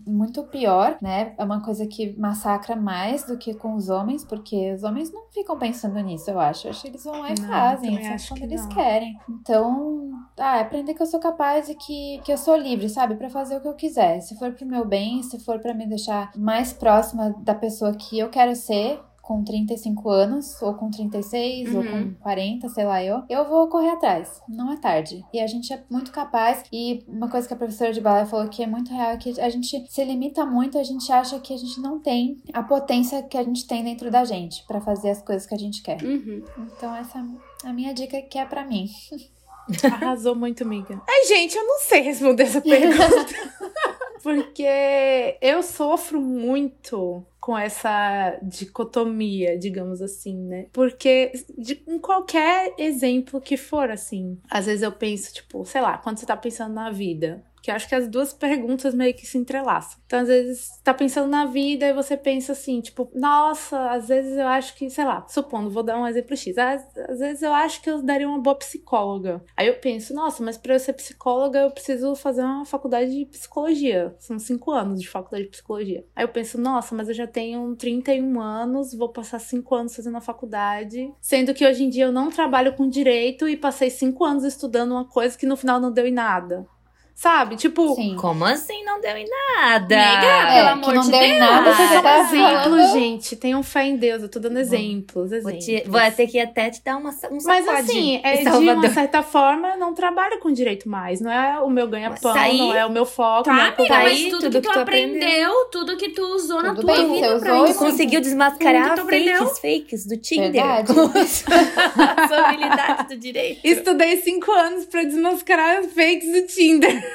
muito pior, né? É uma coisa que massacra mais do que com os homens, porque os homens não ficam pensando nisso, eu acho. Eu acho que eles vão lá e não, fazem, quando eles não. querem. Então, ah, é aprender que eu sou capaz e que, que eu sou livre, sabe? para fazer o que eu quiser. Se for pro meu bem, se for para me deixar mais próxima da pessoa que eu quero ser, com 35 anos, ou com 36, uhum. ou com 40, sei lá eu, eu vou correr atrás. Não é tarde. E a gente é muito capaz. E uma coisa que a professora de balé falou que é muito real é que a gente se limita muito, a gente acha que a gente não tem a potência que a gente tem dentro da gente para fazer as coisas que a gente quer. Uhum. Então, essa é a minha dica que é para mim. Arrasou muito, amiga. Ai, gente, eu não sei responder essa pergunta. Porque eu sofro muito com essa dicotomia, digamos assim, né? Porque de, em qualquer exemplo que for, assim, às vezes eu penso, tipo, sei lá, quando você tá pensando na vida, que acho que as duas perguntas meio que se entrelaçam. Então, às vezes, tá pensando na vida e você pensa assim, tipo, nossa, às vezes eu acho que, sei lá, supondo, vou dar um exemplo X. Às, às vezes eu acho que eu daria uma boa psicóloga. Aí eu penso, nossa, mas para eu ser psicóloga eu preciso fazer uma faculdade de psicologia. São cinco anos de faculdade de psicologia. Aí eu penso, nossa, mas eu já tenho 31 anos, vou passar cinco anos fazendo a faculdade. Sendo que hoje em dia eu não trabalho com direito e passei cinco anos estudando uma coisa que no final não deu em nada. Sabe? Tipo. Sim. Como assim não deu em nada? Nega, é, pelo amor não de deu Deus. Em nada, você já tá exemplo, gente. Tenham fé em Deus. Eu tô dando exemplos. Vou, exemplos. te, vou ter que até te dar uma, um Mas assim, é, de uma certa forma, eu não trabalho com direito mais. Não é o meu ganha-pão, não é o meu foco. Tá, não é amiga, mas tudo, tudo que, que tu aprendeu, aprendeu, tudo que tu usou tudo na tua bem, vida pra isso. Tu conseguiu desmascarar tu fakes, fakes do Tinder. Verdade. a habilidade do direito. Estudei cinco anos pra desmascarar fakes do Tinder.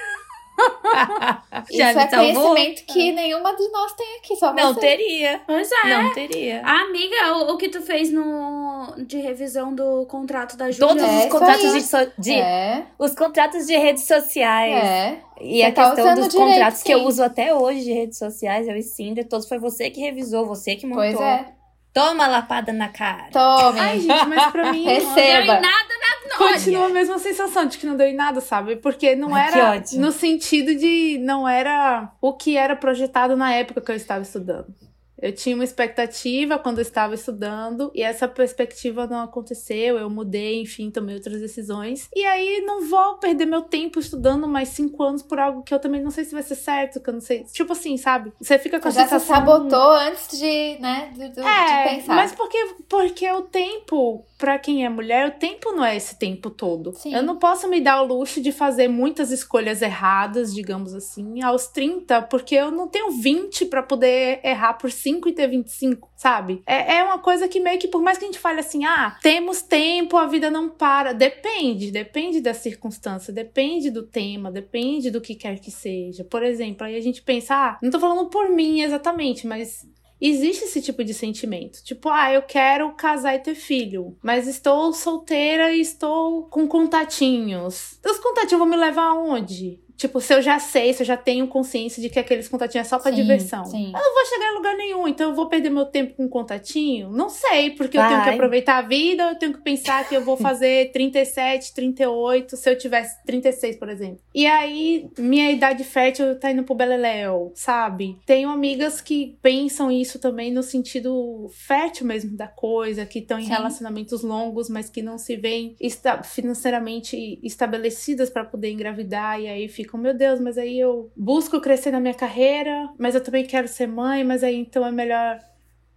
Isso é conhecimento que nenhuma de nós tem aqui, só Não teria. Pois é. Não teria. amiga, o, o, que tu fez no de revisão do contrato da Júlia. Todos é, os contratos de, so, de é. os contratos de redes sociais. É. E você a tá questão dos direito, contratos sim. que eu uso até hoje de redes sociais, eu e Cinder, todos foi você que revisou, você que montou. Pois é. Toma lapada na cara. Tome. Ai, gente, mas pra mim. Receba. Não deu nada, nada. Continua a mesma sensação de que não deu em nada, sabe? Porque não Ai, era no sentido de não era o que era projetado na época que eu estava estudando. Eu tinha uma expectativa quando eu estava estudando e essa perspectiva não aconteceu. Eu mudei, enfim, tomei outras decisões. E aí não vou perder meu tempo estudando mais cinco anos por algo que eu também não sei se vai ser certo, que eu não sei. Tipo assim, sabe? Você fica com a já sensação. Já se sabotou antes de, né, de, de, é, de pensar. Mas porque, porque o tempo para quem é mulher, o tempo não é esse tempo todo. Sim. Eu não posso me dar o luxo de fazer muitas escolhas erradas, digamos assim, aos 30, porque eu não tenho 20 para poder errar por 5 e ter 25, sabe? É, é uma coisa que meio que, por mais que a gente fale assim, ah, temos tempo, a vida não para. Depende, depende da circunstância, depende do tema, depende do que quer que seja. Por exemplo, aí a gente pensa, ah, não tô falando por mim exatamente, mas existe esse tipo de sentimento. Tipo, ah, eu quero casar e ter filho, mas estou solteira e estou com contatinhos. Os contatinhos vão me levar aonde? Tipo, se eu já sei, se eu já tenho consciência de que aqueles contatinhos é só pra sim, diversão. Sim. Eu não vou chegar em lugar nenhum, então eu vou perder meu tempo com contatinho? Não sei, porque Vai. eu tenho que aproveitar a vida, eu tenho que pensar que eu vou fazer 37, 38, se eu tivesse 36, por exemplo. E aí, minha idade fértil tá indo pro Beleléu, sabe? Tenho amigas que pensam isso também no sentido fértil mesmo da coisa, que estão em sim. relacionamentos longos, mas que não se veem financeiramente estabelecidas para poder engravidar, e aí fica ficam, meu Deus, mas aí eu busco crescer na minha carreira, mas eu também quero ser mãe, mas aí então é melhor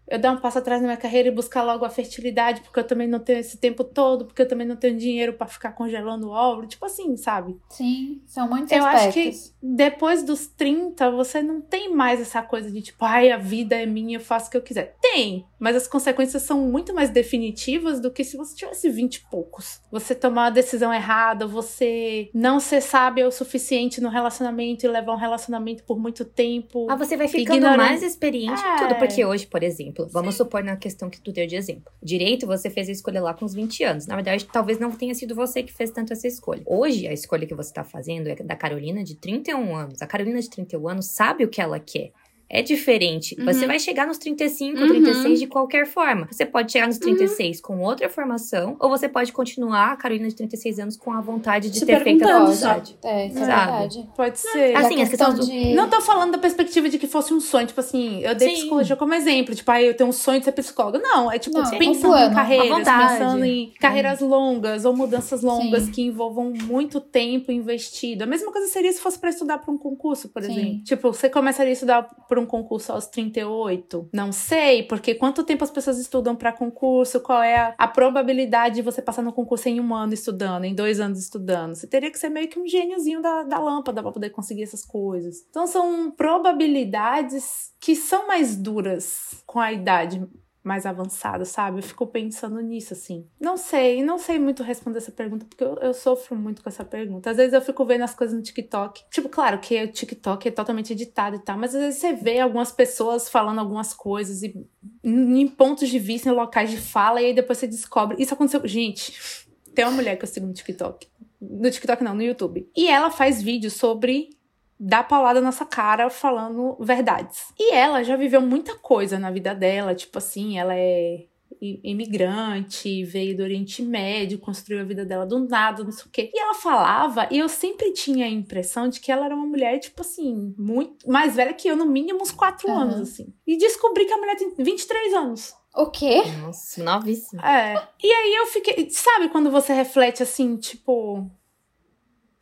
eu dar um passo atrás na minha carreira e buscar logo a fertilidade, porque eu também não tenho esse tempo todo, porque eu também não tenho dinheiro para ficar congelando o óvulo, tipo assim, sabe? Sim, são muitos eu aspectos. acho que depois dos 30, você não tem mais essa coisa de tipo, ai, a vida é minha, eu faço o que eu quiser. Tem, mas as consequências são muito mais definitivas do que se você tivesse 20 e poucos. Você tomar a decisão errada, você não ser sábio o suficiente no relacionamento e levar um relacionamento por muito tempo. Ah, você vai ficando ignorando- mais experiente em tudo, É. porque hoje, por exemplo, vamos supor na questão que tu deu de exemplo. Direito, você fez a escolha lá com os 20 anos. Na verdade, talvez não tenha sido você que fez tanto essa escolha. Hoje, a escolha que você tá fazendo é da Carolina de 31 anos. A Carolina de 31 anos sabe o que ela quer. É diferente. Uhum. Você vai chegar nos 35, Uhum. 36 de qualquer forma. Você pode chegar nos 36 com outra formação, ou você pode continuar a Carolina de 36 anos com a vontade de Se ter feito a faculdade. É, isso é verdade. Pode ser. Assim, a as questões do- de... Não tô falando da perspectiva de que fosse um sonho, tipo assim, eu dei Sim. psicologia como exemplo, tipo, ah, eu tenho um sonho de ser psicóloga. Não, é tipo, Não, é um pensando plano, em carreiras, à vontade. pensando em carreiras longas ou mudanças longas Sim. que envolvam muito tempo investido. A mesma coisa seria se fosse pra estudar pra um concurso, por Sim. exemplo. Tipo, você começaria a estudar por um concurso aos 38? Não sei, porque quanto tempo as pessoas estudam pra concurso? Qual é a, a probabilidade de você passar no concurso em um ano estudando, em dois anos estudando? Você teria que ser meio que um gêniozinho da, da lâmpada pra poder conseguir essas coisas. Então são probabilidades que são mais duras com a idade mais avançada, sabe? Eu fico pensando nisso, assim. Não sei, não sei muito responder essa pergunta, porque eu, eu sofro muito com essa pergunta. Às vezes eu fico vendo as coisas no TikTok. Tipo, claro que o TikTok é totalmente editado e tal, mas às vezes você vê algumas pessoas falando algumas coisas e em pontos de vista, em locais de fala, e aí depois você descobre. Isso aconteceu. Gente, tem uma mulher que eu sigo no TikTok. No TikTok não, no YouTube. E ela faz vídeos sobre dar paulada na nossa cara falando verdades. E ela já viveu muita coisa na vida dela, tipo assim, ela é imigrante, veio do Oriente Médio, construiu a vida dela do nada, não sei o quê. E ela falava, e eu sempre tinha a impressão de que ela era uma mulher, tipo assim, muito mais velha que eu, no mínimo uns 4 Aham. anos, assim. E descobri que a mulher tem 23 anos. O quê? Nossa, novíssimo. É. E aí eu fiquei. Sabe quando você reflete assim, tipo.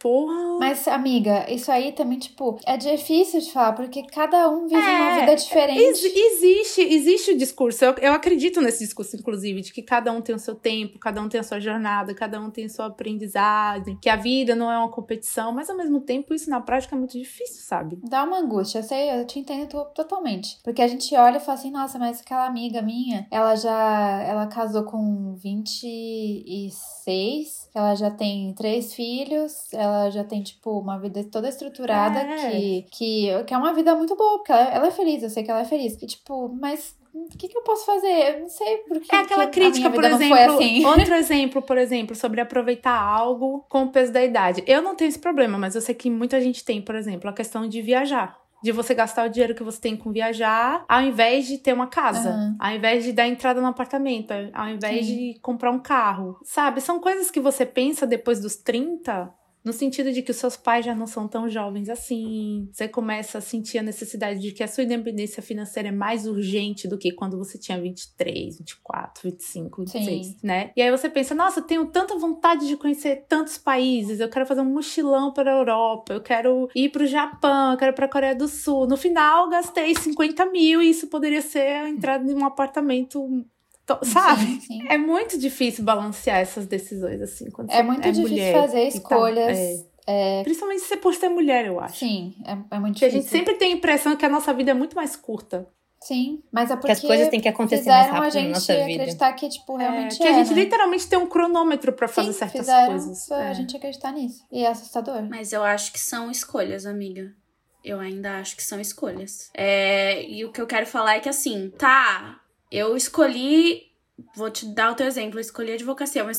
Porra. Mas, amiga, isso aí também, tipo, é difícil de falar, porque cada um vive uma É, vida diferente. Ex- existe, existe o discurso. Eu, eu acredito nesse discurso, inclusive, de que cada um tem o seu tempo, cada um tem a sua jornada, cada um tem a sua aprendizagem, que a vida não é uma competição, mas ao mesmo tempo isso na prática é muito difícil, sabe? Dá uma angústia, eu sei, eu te entendo to- totalmente. Porque a gente olha e fala assim, nossa, mas aquela amiga minha, ela já, ela casou com 26, ela já tem três filhos, ela já tem, tipo, uma vida toda estruturada É. que, que, que é uma vida muito boa, porque ela, ela é feliz, eu sei que ela é feliz. E, tipo, mas o que, que eu posso fazer? Eu não sei por que É aquela crítica, por exemplo. assim. Outro exemplo, por exemplo, sobre aproveitar algo com o peso da idade. Eu não tenho esse problema, mas eu sei que muita gente tem, por exemplo, a questão de viajar. De você gastar o dinheiro que você tem com viajar, ao invés de ter uma casa, Aham. ao invés de dar entrada no apartamento, ao invés Sim. de comprar um carro. Sabe? São coisas que você pensa depois dos 30 no sentido de que os seus pais já não são tão jovens assim. Você começa a sentir a necessidade de que a sua independência financeira é mais urgente do que quando você tinha 23, 24, 25, 26, Sim. né? E aí você pensa, nossa, eu tenho tanta vontade de conhecer tantos países, eu quero fazer um mochilão para a Europa, eu quero ir para o Japão, eu quero para a Coreia do Sul. No final, gastei 50 mil e isso poderia ser a entrada em um apartamento, to- sabe? Sim, sim. É muito difícil balancear essas decisões, assim, quando É você muito é difícil mulher fazer e tá- escolhas. é. Principalmente se por ser mulher, eu acho. Sim, é, é muito Porque a difícil. gente sempre tem a impressão que a nossa vida é muito mais curta. Sim, mas é porque Que as coisas têm que acontecer mais fizeram a rápido na gente nossa vida. acreditar que, tipo, realmente que a gente né? literalmente tem um cronômetro pra fazer Sim, certas fizeram coisas. a É. gente acreditar nisso. E é assustador. Mas eu acho que são escolhas, amiga. Eu ainda acho que são escolhas. É, e o que eu quero falar é que assim, tá, eu escolhi. Vou te dar o teu exemplo, eu escolhi advocacia, mas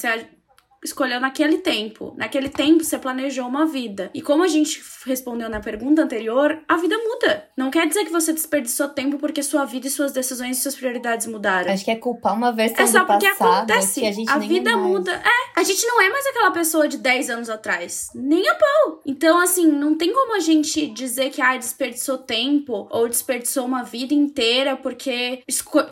escolheu naquele tempo. Naquele tempo você planejou uma vida. E como a gente respondeu na pergunta anterior, a vida muda. Não quer dizer que você desperdiçou tempo porque sua vida e suas decisões e suas prioridades mudaram. Acho que é culpar uma versão É só do porque passado acontece. que a gente a vida é muda. É, a gente não é mais aquela pessoa de 10 anos atrás. Nem a pau. Então, assim, não tem como a gente dizer que ah, desperdiçou tempo ou desperdiçou uma vida inteira porque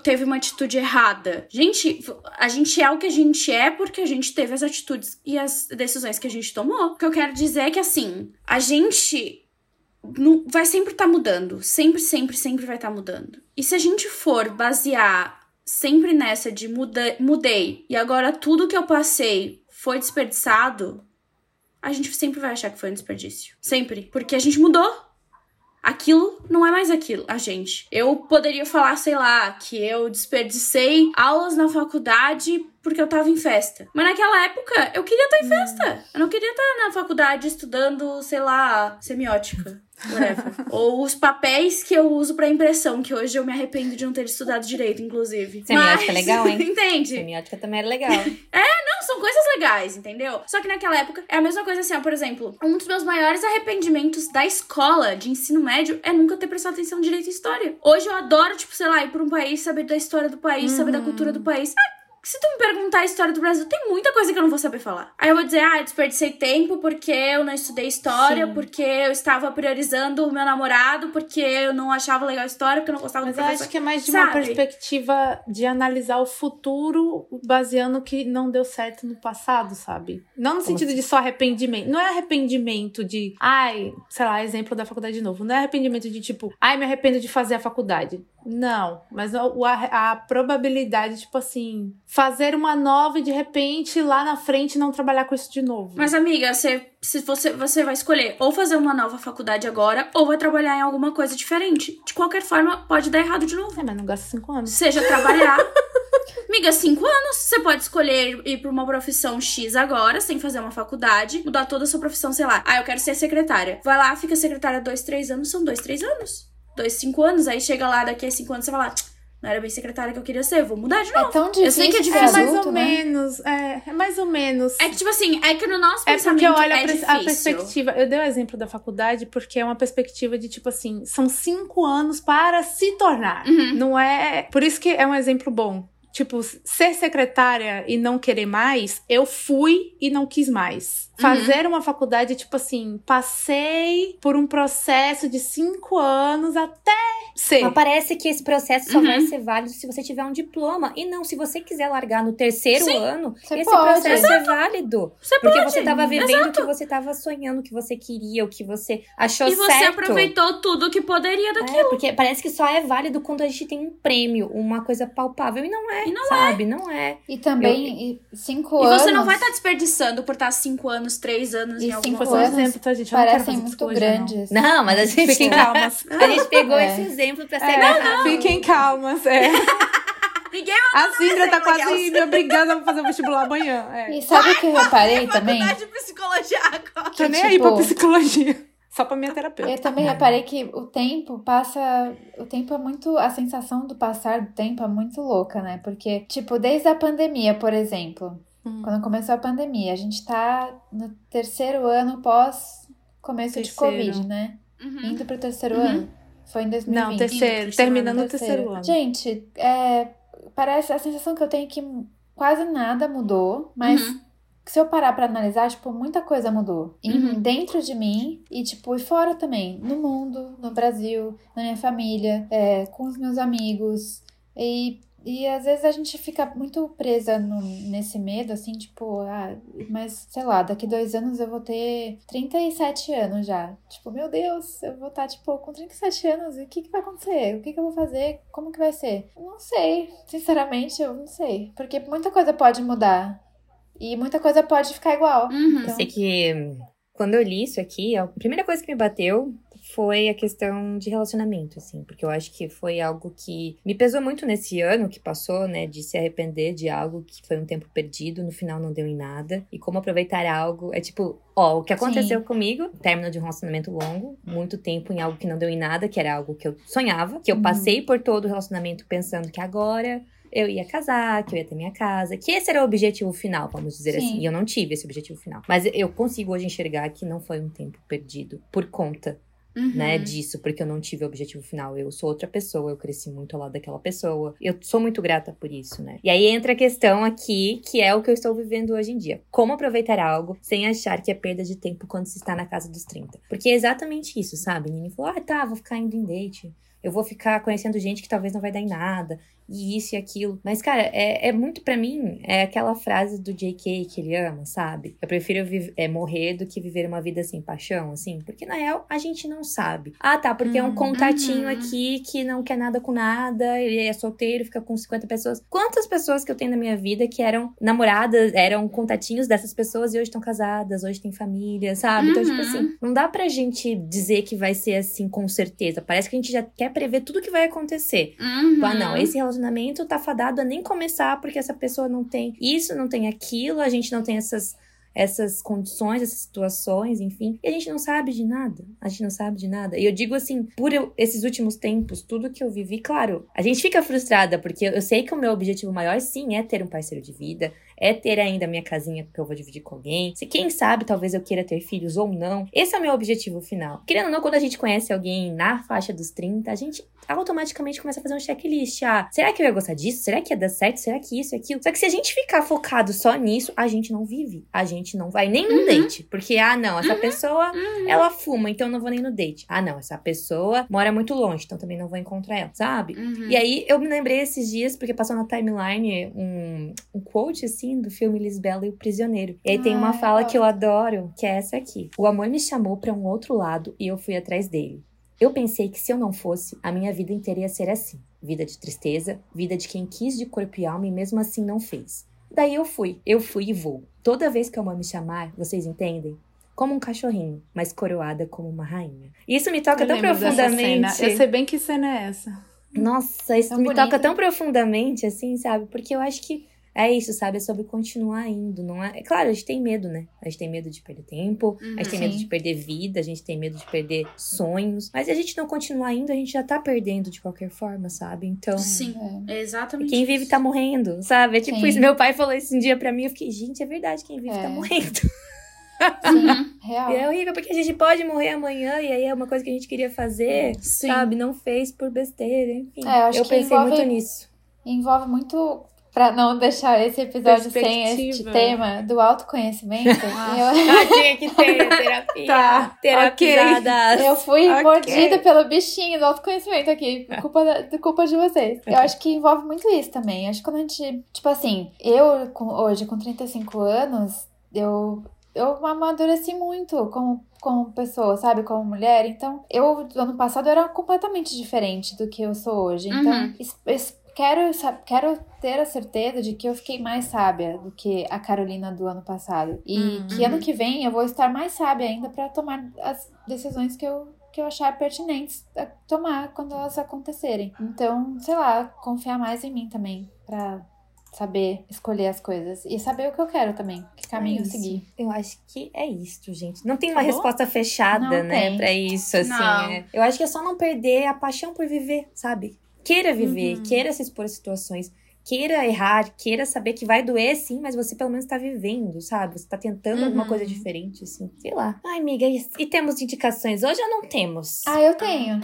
teve uma atitude errada. Gente, a gente é o que a gente é porque a gente teve as atitudes e as decisões que a gente tomou. O que eu quero dizer é que, assim, a gente não, vai sempre estar tá mudando. Sempre, sempre, sempre vai estar tá mudando. E se a gente for basear sempre nessa de muda, mudei e agora tudo que eu passei foi desperdiçado, a gente sempre vai achar que foi um desperdício. Sempre. Porque a gente mudou. Aquilo não é mais aquilo, a gente. Eu poderia falar, sei lá, que eu desperdicei aulas na faculdade porque eu tava em festa. Mas naquela época eu queria estar em festa. Eu não queria estar na faculdade estudando, sei lá, semiótica. Ou os papéis que eu uso para impressão, que hoje eu me arrependo de não ter estudado direito, inclusive. Semiótica é Mas, é legal, hein? Entende? Semiótica também era legal. é, não, são coisas legais, entendeu? Só que naquela época é a mesma coisa assim, ó, por exemplo, um dos meus maiores arrependimentos da escola de ensino médio é nunca ter prestado atenção direito em história. Hoje eu adoro, tipo, sei lá, ir pra um país, saber da história do país, uhum. saber da cultura do país. Ah, se tu me perguntar a história do Brasil, tem muita coisa que eu não vou saber falar. Aí eu vou dizer, ah, eu desperdicei tempo porque eu não estudei história, Sim. porque eu estava priorizando o meu namorado, porque eu não achava legal a história, porque eu não gostava Mas do Mas eu acho que é mais de Sabe? uma perspectiva de analisar o futuro baseando que não deu certo no passado, sabe? Não no sentido assim? de só arrependimento. Não é arrependimento de, ai, sei lá, exemplo da faculdade de novo. Não é arrependimento de tipo, ai, me arrependo de fazer a faculdade. Não, mas a, a, a, probabilidade, tipo assim, fazer uma nova e de repente lá na frente não trabalhar com isso de novo. Mas, amiga, você, se você, você vai escolher ou fazer uma nova faculdade agora ou vai trabalhar em alguma coisa diferente. De qualquer forma, pode dar errado de novo. É, mas não gasta cinco anos. Seja trabalhar. Amiga, cinco anos. Você pode escolher ir pra uma profissão X agora, sem fazer uma faculdade, mudar toda a sua profissão, sei lá. Ah, eu quero ser secretária. Vai lá, fica secretária dois, três anos, são dois, três anos dois, cinco anos, aí chega lá daqui a cinco anos você fala, não era bem secretária que eu queria ser, vou mudar de é novo. É tão difícil. Eu sei que é difícil. É mais ou né? menos, é, é mais ou menos. É que, tipo assim, é que no nosso é pensamento porque olha é a, a perspectiva. Eu dei o exemplo da faculdade porque é uma perspectiva de, tipo assim, são cinco anos para se tornar. Uhum. Não é. Por isso que é um exemplo bom tipo, ser secretária e não querer mais, eu fui e não quis mais. Uhum. Fazer uma faculdade, tipo assim, passei por um processo de cinco anos até ser. Mas parece que esse processo só uhum. vai ser válido se você tiver um diploma. E não, se você quiser largar no terceiro Sim, ano, esse pode. processo Exato. é válido. Você porque pode. você estava vivendo o que você estava sonhando, o que você queria, o que você achou certo. E você aproveitou tudo que poderia daquilo. É, porque parece que só é válido quando a gente tem um prêmio, uma coisa palpável. E não é, e não sabe? É. Não é. E também, eu... cinco e anos... E você não vai estar tá desperdiçando por estar cinco anos, três anos e em alguma cinco anos exemplo, tá, gente? parecem muito grandes. Não. não, mas a gente... Fiquem calmas. A gente pegou é. esse exemplo pra ser... É, não, não. Fiquem calmas, é. Ninguém a Cindra tá quase me obrigando a fazer o vestibular amanhã. É. E sabe o que eu reparei também? Faculdade de psicologia agora. Que, Tô nem tipo, aí pra tipo, psicologia. Só pra minha terapeuta. Eu também reparei que o tempo passa. O tempo é muito. A sensação do passar do tempo é muito louca, né? Porque, tipo, desde a pandemia, por exemplo. Hum. Quando começou a pandemia, a gente tá no terceiro ano pós começo terceiro. de Covid, né? Uhum. Indo pro terceiro uhum. ano. Foi em 2020. Não, terceiro. terminando o terceiro. terceiro ano. Gente, é, parece a sensação que eu tenho é que quase nada mudou, mas. Uhum se eu parar para analisar, tipo, muita coisa mudou. Uhum. Dentro de mim e, tipo, e fora também. No mundo, no Brasil, na minha família, é, com os meus amigos. E, e às vezes a gente fica muito presa no, nesse medo, assim, tipo, ah, mas sei lá, daqui dois anos eu vou ter 37 anos já. Tipo, meu Deus, eu vou estar, tá, tipo, com 37 anos e o que, que vai acontecer? O que, que eu vou fazer? Como que vai ser? não sei. Sinceramente, eu não sei. Porque muita coisa pode mudar. E muita coisa pode ficar igual. Uhum. Então... Sei que quando eu li isso aqui, a primeira coisa que me bateu foi a questão de relacionamento, assim, porque eu acho que foi algo que me pesou muito nesse ano que passou, né, de se arrepender de algo que foi um tempo perdido, no final não deu em nada, e como aproveitar algo, é tipo, ó, o que aconteceu Sim. comigo, término de um relacionamento longo, muito tempo em algo que não deu em nada, que era algo que eu sonhava, que eu uhum. passei por todo o relacionamento pensando que agora eu ia casar, que eu ia ter minha casa, que esse era o objetivo final, vamos dizer Sim. assim. E eu não tive esse objetivo final. Mas eu consigo hoje enxergar que não foi um tempo perdido por conta Uhum. né, disso, porque eu não tive o objetivo final. Eu sou outra pessoa, eu cresci muito ao lado daquela pessoa. Eu sou muito grata por isso, né? E aí entra a questão aqui, que é o que eu estou vivendo hoje em dia. Como aproveitar algo sem achar que é perda de tempo quando se está na casa dos 30. Porque é exatamente isso, sabe? Nini falou: ah, tá, vou ficar indo em date eu vou ficar conhecendo gente que talvez não vai dar em nada, e isso e aquilo. Mas, cara, é, é muito para mim, é aquela frase do JK que ele ama, sabe? Eu prefiro é, morrer do que viver uma vida sem paixão, assim, porque na real a gente não sabe. Ah, tá, porque é um uhum. contatinho uhum. aqui que não quer nada com nada, ele é solteiro, fica com 50 pessoas. Quantas pessoas que eu tenho na minha vida que eram namoradas, eram contatinhos dessas pessoas e hoje estão casadas, hoje têm família, sabe? Uhum. Então, tipo assim, uhum. não dá pra gente dizer que vai ser assim com certeza. Parece que a gente já quer prever tudo que vai acontecer. Uhum. Ah, não, esse relacionamento relacionamento tá fadado a nem começar porque essa pessoa não tem isso, não tem aquilo, a gente não tem essas essas condições, essas situações, enfim. E a gente não sabe de nada. A gente não sabe de nada. E eu digo assim, por eu, esses últimos tempos, tudo que eu vivi, claro, a gente fica frustrada, porque eu sei que o meu objetivo maior, sim, é ter um parceiro de vida, é ter ainda a minha casinha que eu vou dividir com alguém. Se quem sabe, talvez eu queira ter filhos ou não. Esse é o meu objetivo final. Querendo ou não, quando a gente conhece alguém na faixa dos 30, a gente automaticamente começa a fazer um checklist. Ah, será que eu ia gostar disso? Será que ia dar certo? Será que isso e aquilo? Só que se a gente ficar focado só nisso, a gente não vive. A gente não vai nem no uhum. date. Porque, ah, não, essa uhum. pessoa, uhum. ela fuma, então eu não vou nem no date. Ah, não, essa pessoa mora muito longe, então também não vou encontrar ela, sabe? Uhum. E aí eu me lembrei esses dias, porque passou na timeline um, um quote, assim, do filme Lisbela e o Prisioneiro. E aí tem uma fala que eu adoro, que é essa aqui. O amor me chamou para um outro lado e eu fui atrás dele. Eu pensei que se eu não fosse, a minha vida inteira ia ser assim. Vida de tristeza, vida de quem quis de corpo e alma e mesmo assim não fez. Daí eu fui, eu fui e vou. Toda vez que o amor me chamar, vocês entendem? Como um cachorrinho, mas coroada como uma rainha. Isso me toca eu tão profundamente. Eu sei bem que cena é essa. Nossa, isso tão me bonita. toca tão profundamente, assim, sabe? Porque eu acho que é isso, sabe? É sobre continuar indo, não é? é claro, a gente tem medo, né? A gente tem medo de perder tempo, uhum, a gente tem sim. medo de perder vida, a gente tem medo de perder sonhos. Mas se a gente não continuar indo, a gente já tá perdendo de qualquer forma, sabe? Então. Sim, é exatamente. Quem vive tá morrendo, sabe? É tipo sim. isso. Meu pai falou isso um dia pra mim, eu fiquei, gente, é verdade, quem vive tá é. tá morrendo. Sim, real. E é horrível, porque a gente pode morrer amanhã e aí é uma coisa que a gente queria fazer, Sim. sabe? Não fez por besteira, enfim. É, eu, eu pensei envolve, muito nisso. Envolve muito Pra não deixar esse episódio sem este tema do autoconhecimento. Ah, eu... tinha que ter terapia. Tá, terapizada. Okay. Eu fui okay. mordida pelo bichinho do autoconhecimento aqui. Culpa, da, culpa de vocês. Eu acho que envolve muito isso também. Acho que quando a gente. Tipo assim, eu com, hoje, com 35 anos, eu. Eu amadureci muito como como pessoa, sabe? Como mulher. Então, eu, ano passado, eu era completamente diferente do que eu sou hoje. Então, uhum quero, quero ter a certeza de que eu fiquei mais sábia do que a Carolina do ano passado. E uhum. que ano que vem eu vou estar mais sábia ainda para tomar as decisões que eu, que eu achar pertinentes a tomar quando elas acontecerem. Então, sei lá, confiar mais em mim também para saber escolher as coisas e saber o que eu quero também, que caminho é seguir. Eu acho que é isso, gente. Não tem uma resposta fechada, não né, para isso assim. É. Eu acho que é só não perder a paixão por viver, sabe? Queira viver, uhum. queira se expor a situações, queira errar, queira saber que vai doer sim, mas você pelo menos tá vivendo, sabe? Você tá tentando uhum. alguma coisa uhum. diferente, assim. Sei lá. Ai, amiga, e temos indicações hoje ou não temos? Ah, eu tenho.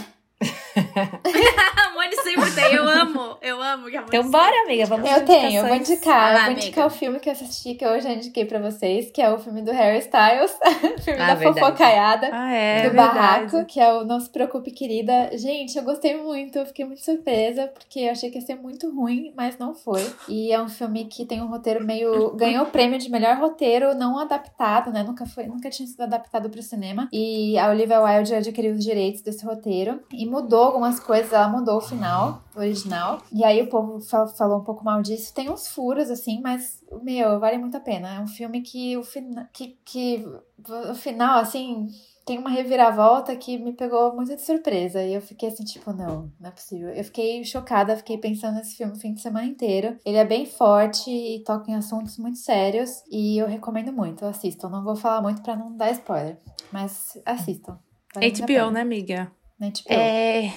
a Moni sempre tem, eu amo, eu amo que a Então bora, amiga, vamos Eu tenho, eu vou indicar, eu vou indicar o filme que eu assisti, que eu já indiquei pra vocês, que é o filme do Harry Styles, filme ah, da verdade. fofocaiada, ah, é, do verdade. Barraco, que é o Não Se Preocupe, Querida. Gente, eu gostei muito, eu fiquei muito surpresa, porque eu achei que ia ser muito ruim, mas não foi. E é um filme que tem um roteiro meio... ganhou o prêmio de melhor roteiro não adaptado, né, nunca, foi, nunca tinha sido adaptado pro cinema, e a Olivia Wilde adquiriu os direitos desse roteiro, e mudou algumas coisas, ela mudou o final original. E aí o povo falou um pouco mal disso. Tem uns furos, assim, mas, meu, vale muito a pena. É um filme que o, fina, que, que, o final, assim, tem uma reviravolta que me pegou muito de surpresa. E eu fiquei assim, tipo, não, não é possível. Eu fiquei chocada, fiquei pensando nesse filme o fim de semana inteiro. Ele é bem forte e toca em assuntos muito sérios. E eu recomendo muito, assistam. Não vou falar muito para não dar spoiler, mas assistam. Vale HBO, né, amiga? Na HBO. É...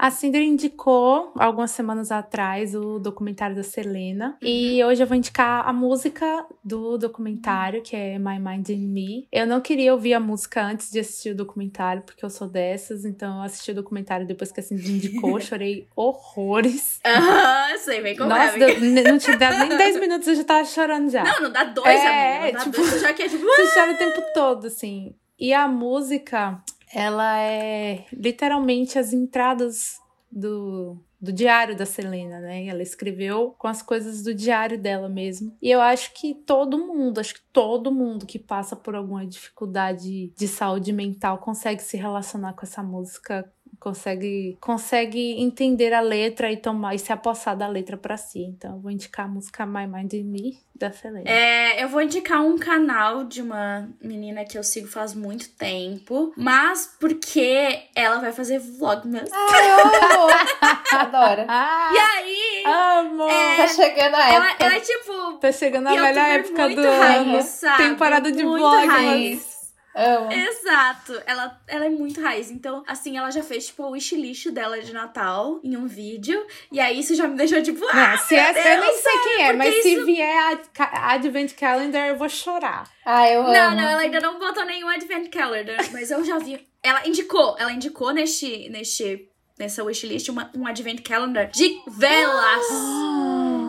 A Cinder indicou algumas semanas atrás o documentário da Selena. Uhum. E hoje eu vou indicar a música do documentário, que é My Mind in Me. Eu não queria ouvir a música antes de assistir o documentário, porque eu sou dessas. Então eu assisti o documentário depois que a Cinder indicou. chorei horrores. Aham, sei bem como Nossa, é. não te dá nem 10 minutos eu já tava chorando já. Não, não dá dois, é, amiga. Não dá tipo, dois, já que é tipo. Você chora o tempo todo, assim. E a música ela é literalmente as entradas do, do diário da Selena, né? Ela escreveu com as coisas do diário dela mesmo. E eu acho que todo mundo, acho que todo mundo que passa por alguma dificuldade de saúde mental consegue se relacionar com essa música consegue consegue entender a letra e tomar e se apossar da letra para si. Então, eu vou indicar a música My Mind in Me da Selena. É, eu vou indicar um canal de uma menina que eu sigo faz muito tempo, mas porque ela vai fazer vlogmas. Ai, eu amo! Adoro. Ah, E aí, amo! É, Tá chegando a ela, época. ela é tipo Tá chegando a melhor época do raiz, ano. sabe? Temporada de Muito vlog, raiz. Amo. Exato, ela, ela é muito raiz. Então, assim, ela já fez, tipo, o wishlist dela de Natal em um vídeo. E aí isso já me deixou, tipo, ah, Não, se é, meu eu nem Deus, sei quem é, mas isso- se vier a Advent Calendar, eu vou chorar. Ah, eu amo. Não, não, ela ainda não botou nenhum Advent Calendar, mas eu já vi. Ela indicou, ela indicou neste, neste, nessa wishlist uma, um Advent Calendar de velas.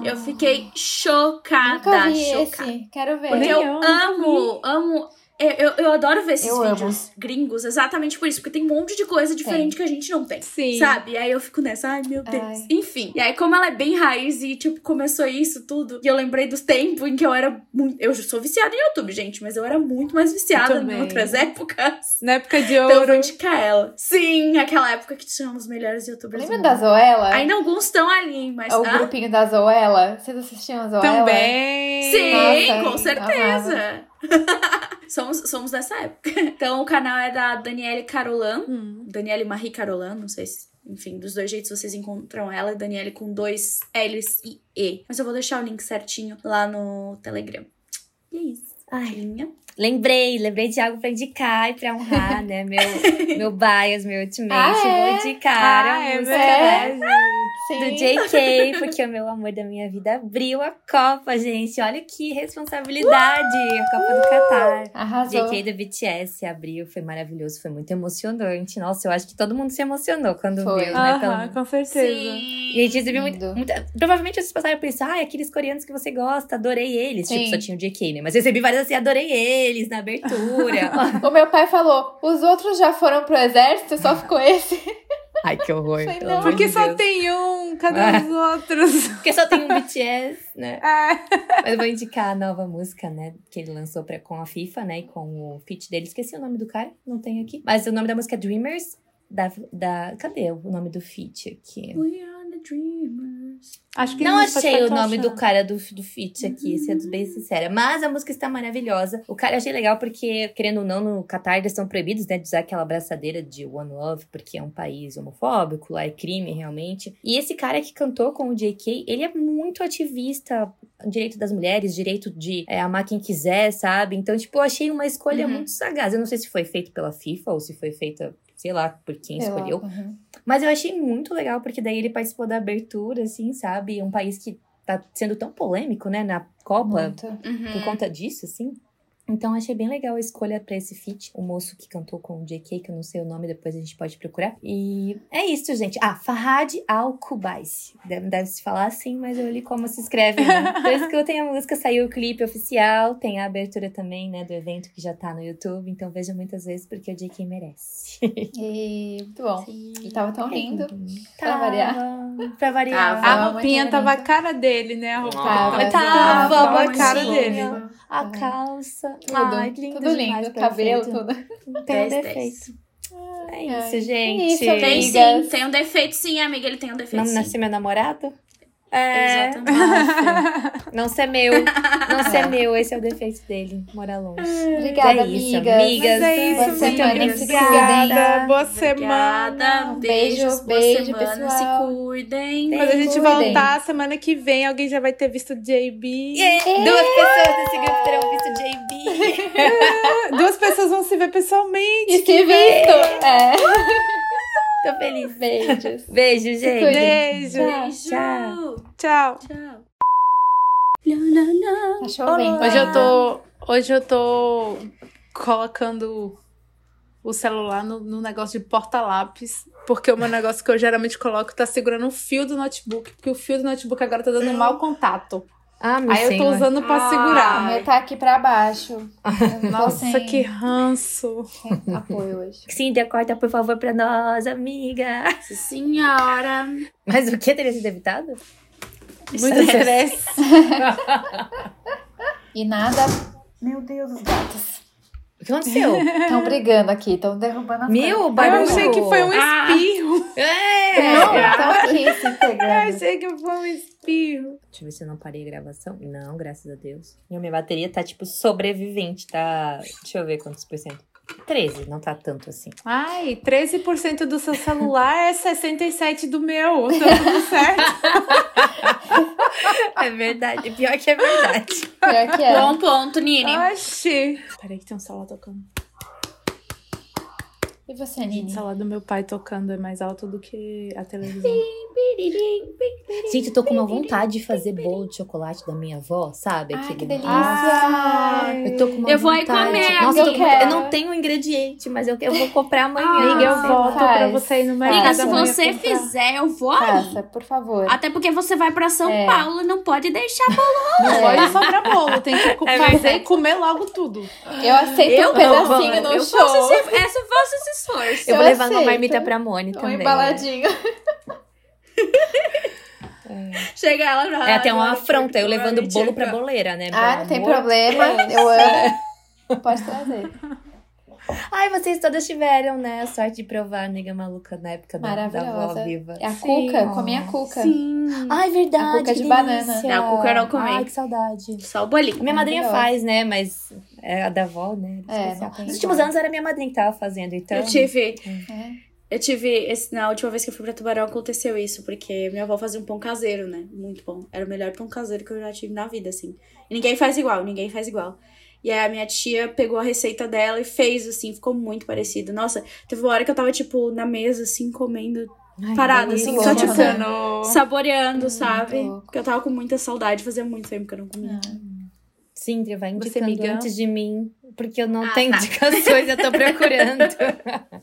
Eu fiquei chocada, Nunca vi chocada. esse. Quero ver. Porque eu, eu, amo, amo. Eu, eu, eu adoro ver esses Eu amo. vídeos gringos, exatamente por isso, porque tem um monte de coisa diferente que a gente não tem. Sim. Sabe? E aí eu fico nessa, ai meu Deus. Ai. Enfim. E aí, como ela é bem raiz e, tipo, começou isso tudo, e eu lembrei dos tempos em que eu era muito. Eu sou viciada em YouTube, gente, mas eu era muito mais viciada em outras épocas. Na época de Então eu vou ouro. indicar ela. Sim, aquela época que tinha os melhores youtubers. Lembra da. Zoela? Ainda alguns estão ali, mas. O ah, grupinho da Zoela? Vocês assistiam a Zoela? Também. Sim, Nossa, com certeza. somos, somos dessa época. Então o canal é da Daniele Carolan. Hum. Daniele Marie Carolan, não sei se. Enfim, dos dois jeitos vocês encontram ela, Daniele com dois L's e E. Mas eu vou deixar o link certinho lá no Telegram. E é isso. Ai, Linha. Lembrei, lembrei de algo pra indicar e pra honrar, né? Meu, meu bias, meu ultimate. Ah, é? Vou indicar Ah, a é música Sim. do JK, porque o meu amor da minha vida abriu a Copa, gente. Olha que responsabilidade! A Copa do Catar. Arrasou. JK do BTS abriu, foi maravilhoso, foi muito emocionante. Nossa, eu acho que todo mundo se emocionou quando Foi. viu, né? Pelo- com certeza. E a gente recebeu muito, muita. Provavelmente vocês passaram por isso. Ah, aqueles coreanos que você gosta, adorei eles. Sim. Tipo, só tinha o JK, né? Mas recebi várias assim, adorei eles na abertura. O meu pai falou: os outros já foram pro exército, só ficou esse. Ai, que horror. Pelo não. Porque de só Deus. tem um, cadê Ah. os outros? Porque só tem um BTS, né? É. Mas eu vou indicar a nova música, né? Que ele lançou pra, com a FIFA, né? E com o feat dele. Esqueci o nome do cara, não tem aqui. Mas o nome da música é Dreamers. Da, da, cadê o nome do feat aqui? We are the dreamers. Acho que Não achei o nome do achando. cara do, do feat aqui, sendo bem sincera. Mas a música está maravilhosa. O cara eu achei legal porque, querendo ou não, no Catar eles são proibidos, né, de usar aquela abraçadeira de One Love, porque é um país homofóbico, lá é crime realmente. E esse cara que cantou com o JK, ele é muito ativista, direito das mulheres, direito de é, amar quem quiser, sabe? Então, tipo, eu achei uma escolha Uhum. muito sagaz. Eu não sei se foi feito pela FIFA ou se foi feita, sei lá, por quem Sei lá. escolheu. Uhum. Mas eu achei muito legal, porque daí ele participou da abertura, assim, sabe? Um país que tá sendo tão polêmico, né, na Copa, Muito. Uhum. por conta disso, assim. Então, achei bem legal a escolha pra esse feat. O moço que cantou com o JK, que eu não sei o nome, depois a gente pode procurar. E é isso, gente. Ah, Farhad Al-Kubaisi. Deve, deve se falar assim, mas eu li como se escreve, né? Então, escutem a música, saiu o clipe oficial. Tem a abertura também, né, do evento que já tá no YouTube. Então, vejam muitas vezes, porque o JK merece. E muito bom. Ele tava tão lindo. Pra Tava, variar. Pra variar. Tava. A Tava roupinha tava a cara dele, né? A roupa Tava, que tava, tava a cara dele. A calça. Tudo. Ai, lindo tudo demais, lindo. Cabelo, tudo. Tem um defeito. É isso, gente. Tem sim, tem um defeito sim, amiga. Ele tem um defeito Não sim. nasceu meu namorado? É. Exatamente. Não ser meu. Não ser meu. Esse é o defeito dele. Mora longe. Obrigada, é isso, amigas. amigas. Mas é isso, Boa muito semana, obrigada. Boa Obrigada. semana. Um beijo, Beijos, boa beijo, semana. pessoal. Se cuidem. Quando a gente Cuidem. voltar semana que vem, alguém já vai ter visto JB. Duas pessoas desse grupo terão visto JB. Duas pessoas vão se ver pessoalmente. E se visto. É. Tô feliz. Beijos. Beijo, gente. Beijo. Tchau. Tchau. Tchau. Tchau. Tá chovendo. Hoje eu tô. Hoje eu tô colocando o celular no, no negócio de porta-lápis. Porque o meu negócio que eu geralmente coloco tá segurando o fio do notebook. Porque o fio do notebook agora tá dando mau contato. Ah, meu Aí eu tô senhor. usando pra Ah, O segurar. meu tá aqui pra baixo. Nossa, sem- que ranço. apoio hoje. Cíntia, corta, por favor, pra nós, amiga. Senhora. Mas o que teria sido evitado? Muito estresse. E nada. Meu Deus, os gatos. O que aconteceu? Estão brigando aqui, estão derrubando as Meu, coisas. Eu barulho. achei que foi um Ah. espirro. É! Não, estão aqui se Eu pegando. achei que foi um espirro. Deixa eu ver se eu não parei a gravação. Não, graças a Deus. E a minha bateria tá, tipo, sobrevivente, tá? Deixa eu ver quantos por cento. 13, não tá tanto assim. Ai, 13% do seu celular é 67% do meu. Tá tudo certo. É verdade. Pior que é verdade. Pior que é. Bom ponto, Nini. Oxi. Peraí que tem um celular tocando. E você, O Nini? celular do meu pai tocando é mais alto do que a televisão. Gente, eu tô com uma vontade de fazer bolo de chocolate da minha avó, sabe? Ai, que delícia! Ai. Eu tô com uma Eu vou aí vontade. comer, Nossa, eu, tô eu não tenho o ingrediente, mas eu, eu vou comprar amanhã. Amiga, eu volto pra faz. você ir no mercado Amiga, se você comprar. fizer, eu vou aí. Faça, por favor. Até porque você vai pra São É. Paulo, não pode deixar Não É. pode sobrar bolo, tem que É fazer verdade. e comer logo tudo. Eu aceito Eu um pedacinho vou, no eu show. faço esse, esse, eu faço esse Eu vou levar uma aceito. marmita pra Moni Um também. embaladinho. Chega ela na É até uma afronta, eu levando bolo pra boleira, né? Ah, não tem problema. Eu amo. Pode trazer. Ai, vocês todas tiveram, né, a sorte de provar a nega maluca na época da, da avó viva. É a Sim. cuca, comi a cuca. Sim. Ai, verdade. A cuca de banana. delícia. Não, a cuca eu não comi. Ai, que saudade. Só o bolinho. Minha madrinha faz, né? Mas é a da avó, né? É, Nos últimos anos era minha madrinha que tava fazendo, então. Eu tive. É. Eu tive. Esse, na última vez que eu fui pra Tubarão aconteceu isso, porque minha avó fazia um pão caseiro, né? Muito bom. Era o melhor pão caseiro que eu já tive na vida, assim. E ninguém faz igual, ninguém faz igual. E aí a minha tia pegou a receita dela e fez, assim, ficou muito parecido. Nossa, teve uma hora que eu tava, tipo, na mesa, assim, comendo, Ai, parada, assim, só tipo, saboreando, sabe? louco. Porque eu tava com muita saudade, fazia muito tempo que eu não comia. Sim, vai Você indicando antes de mim, porque eu não Ah, tenho tá. indicações, eu tô procurando.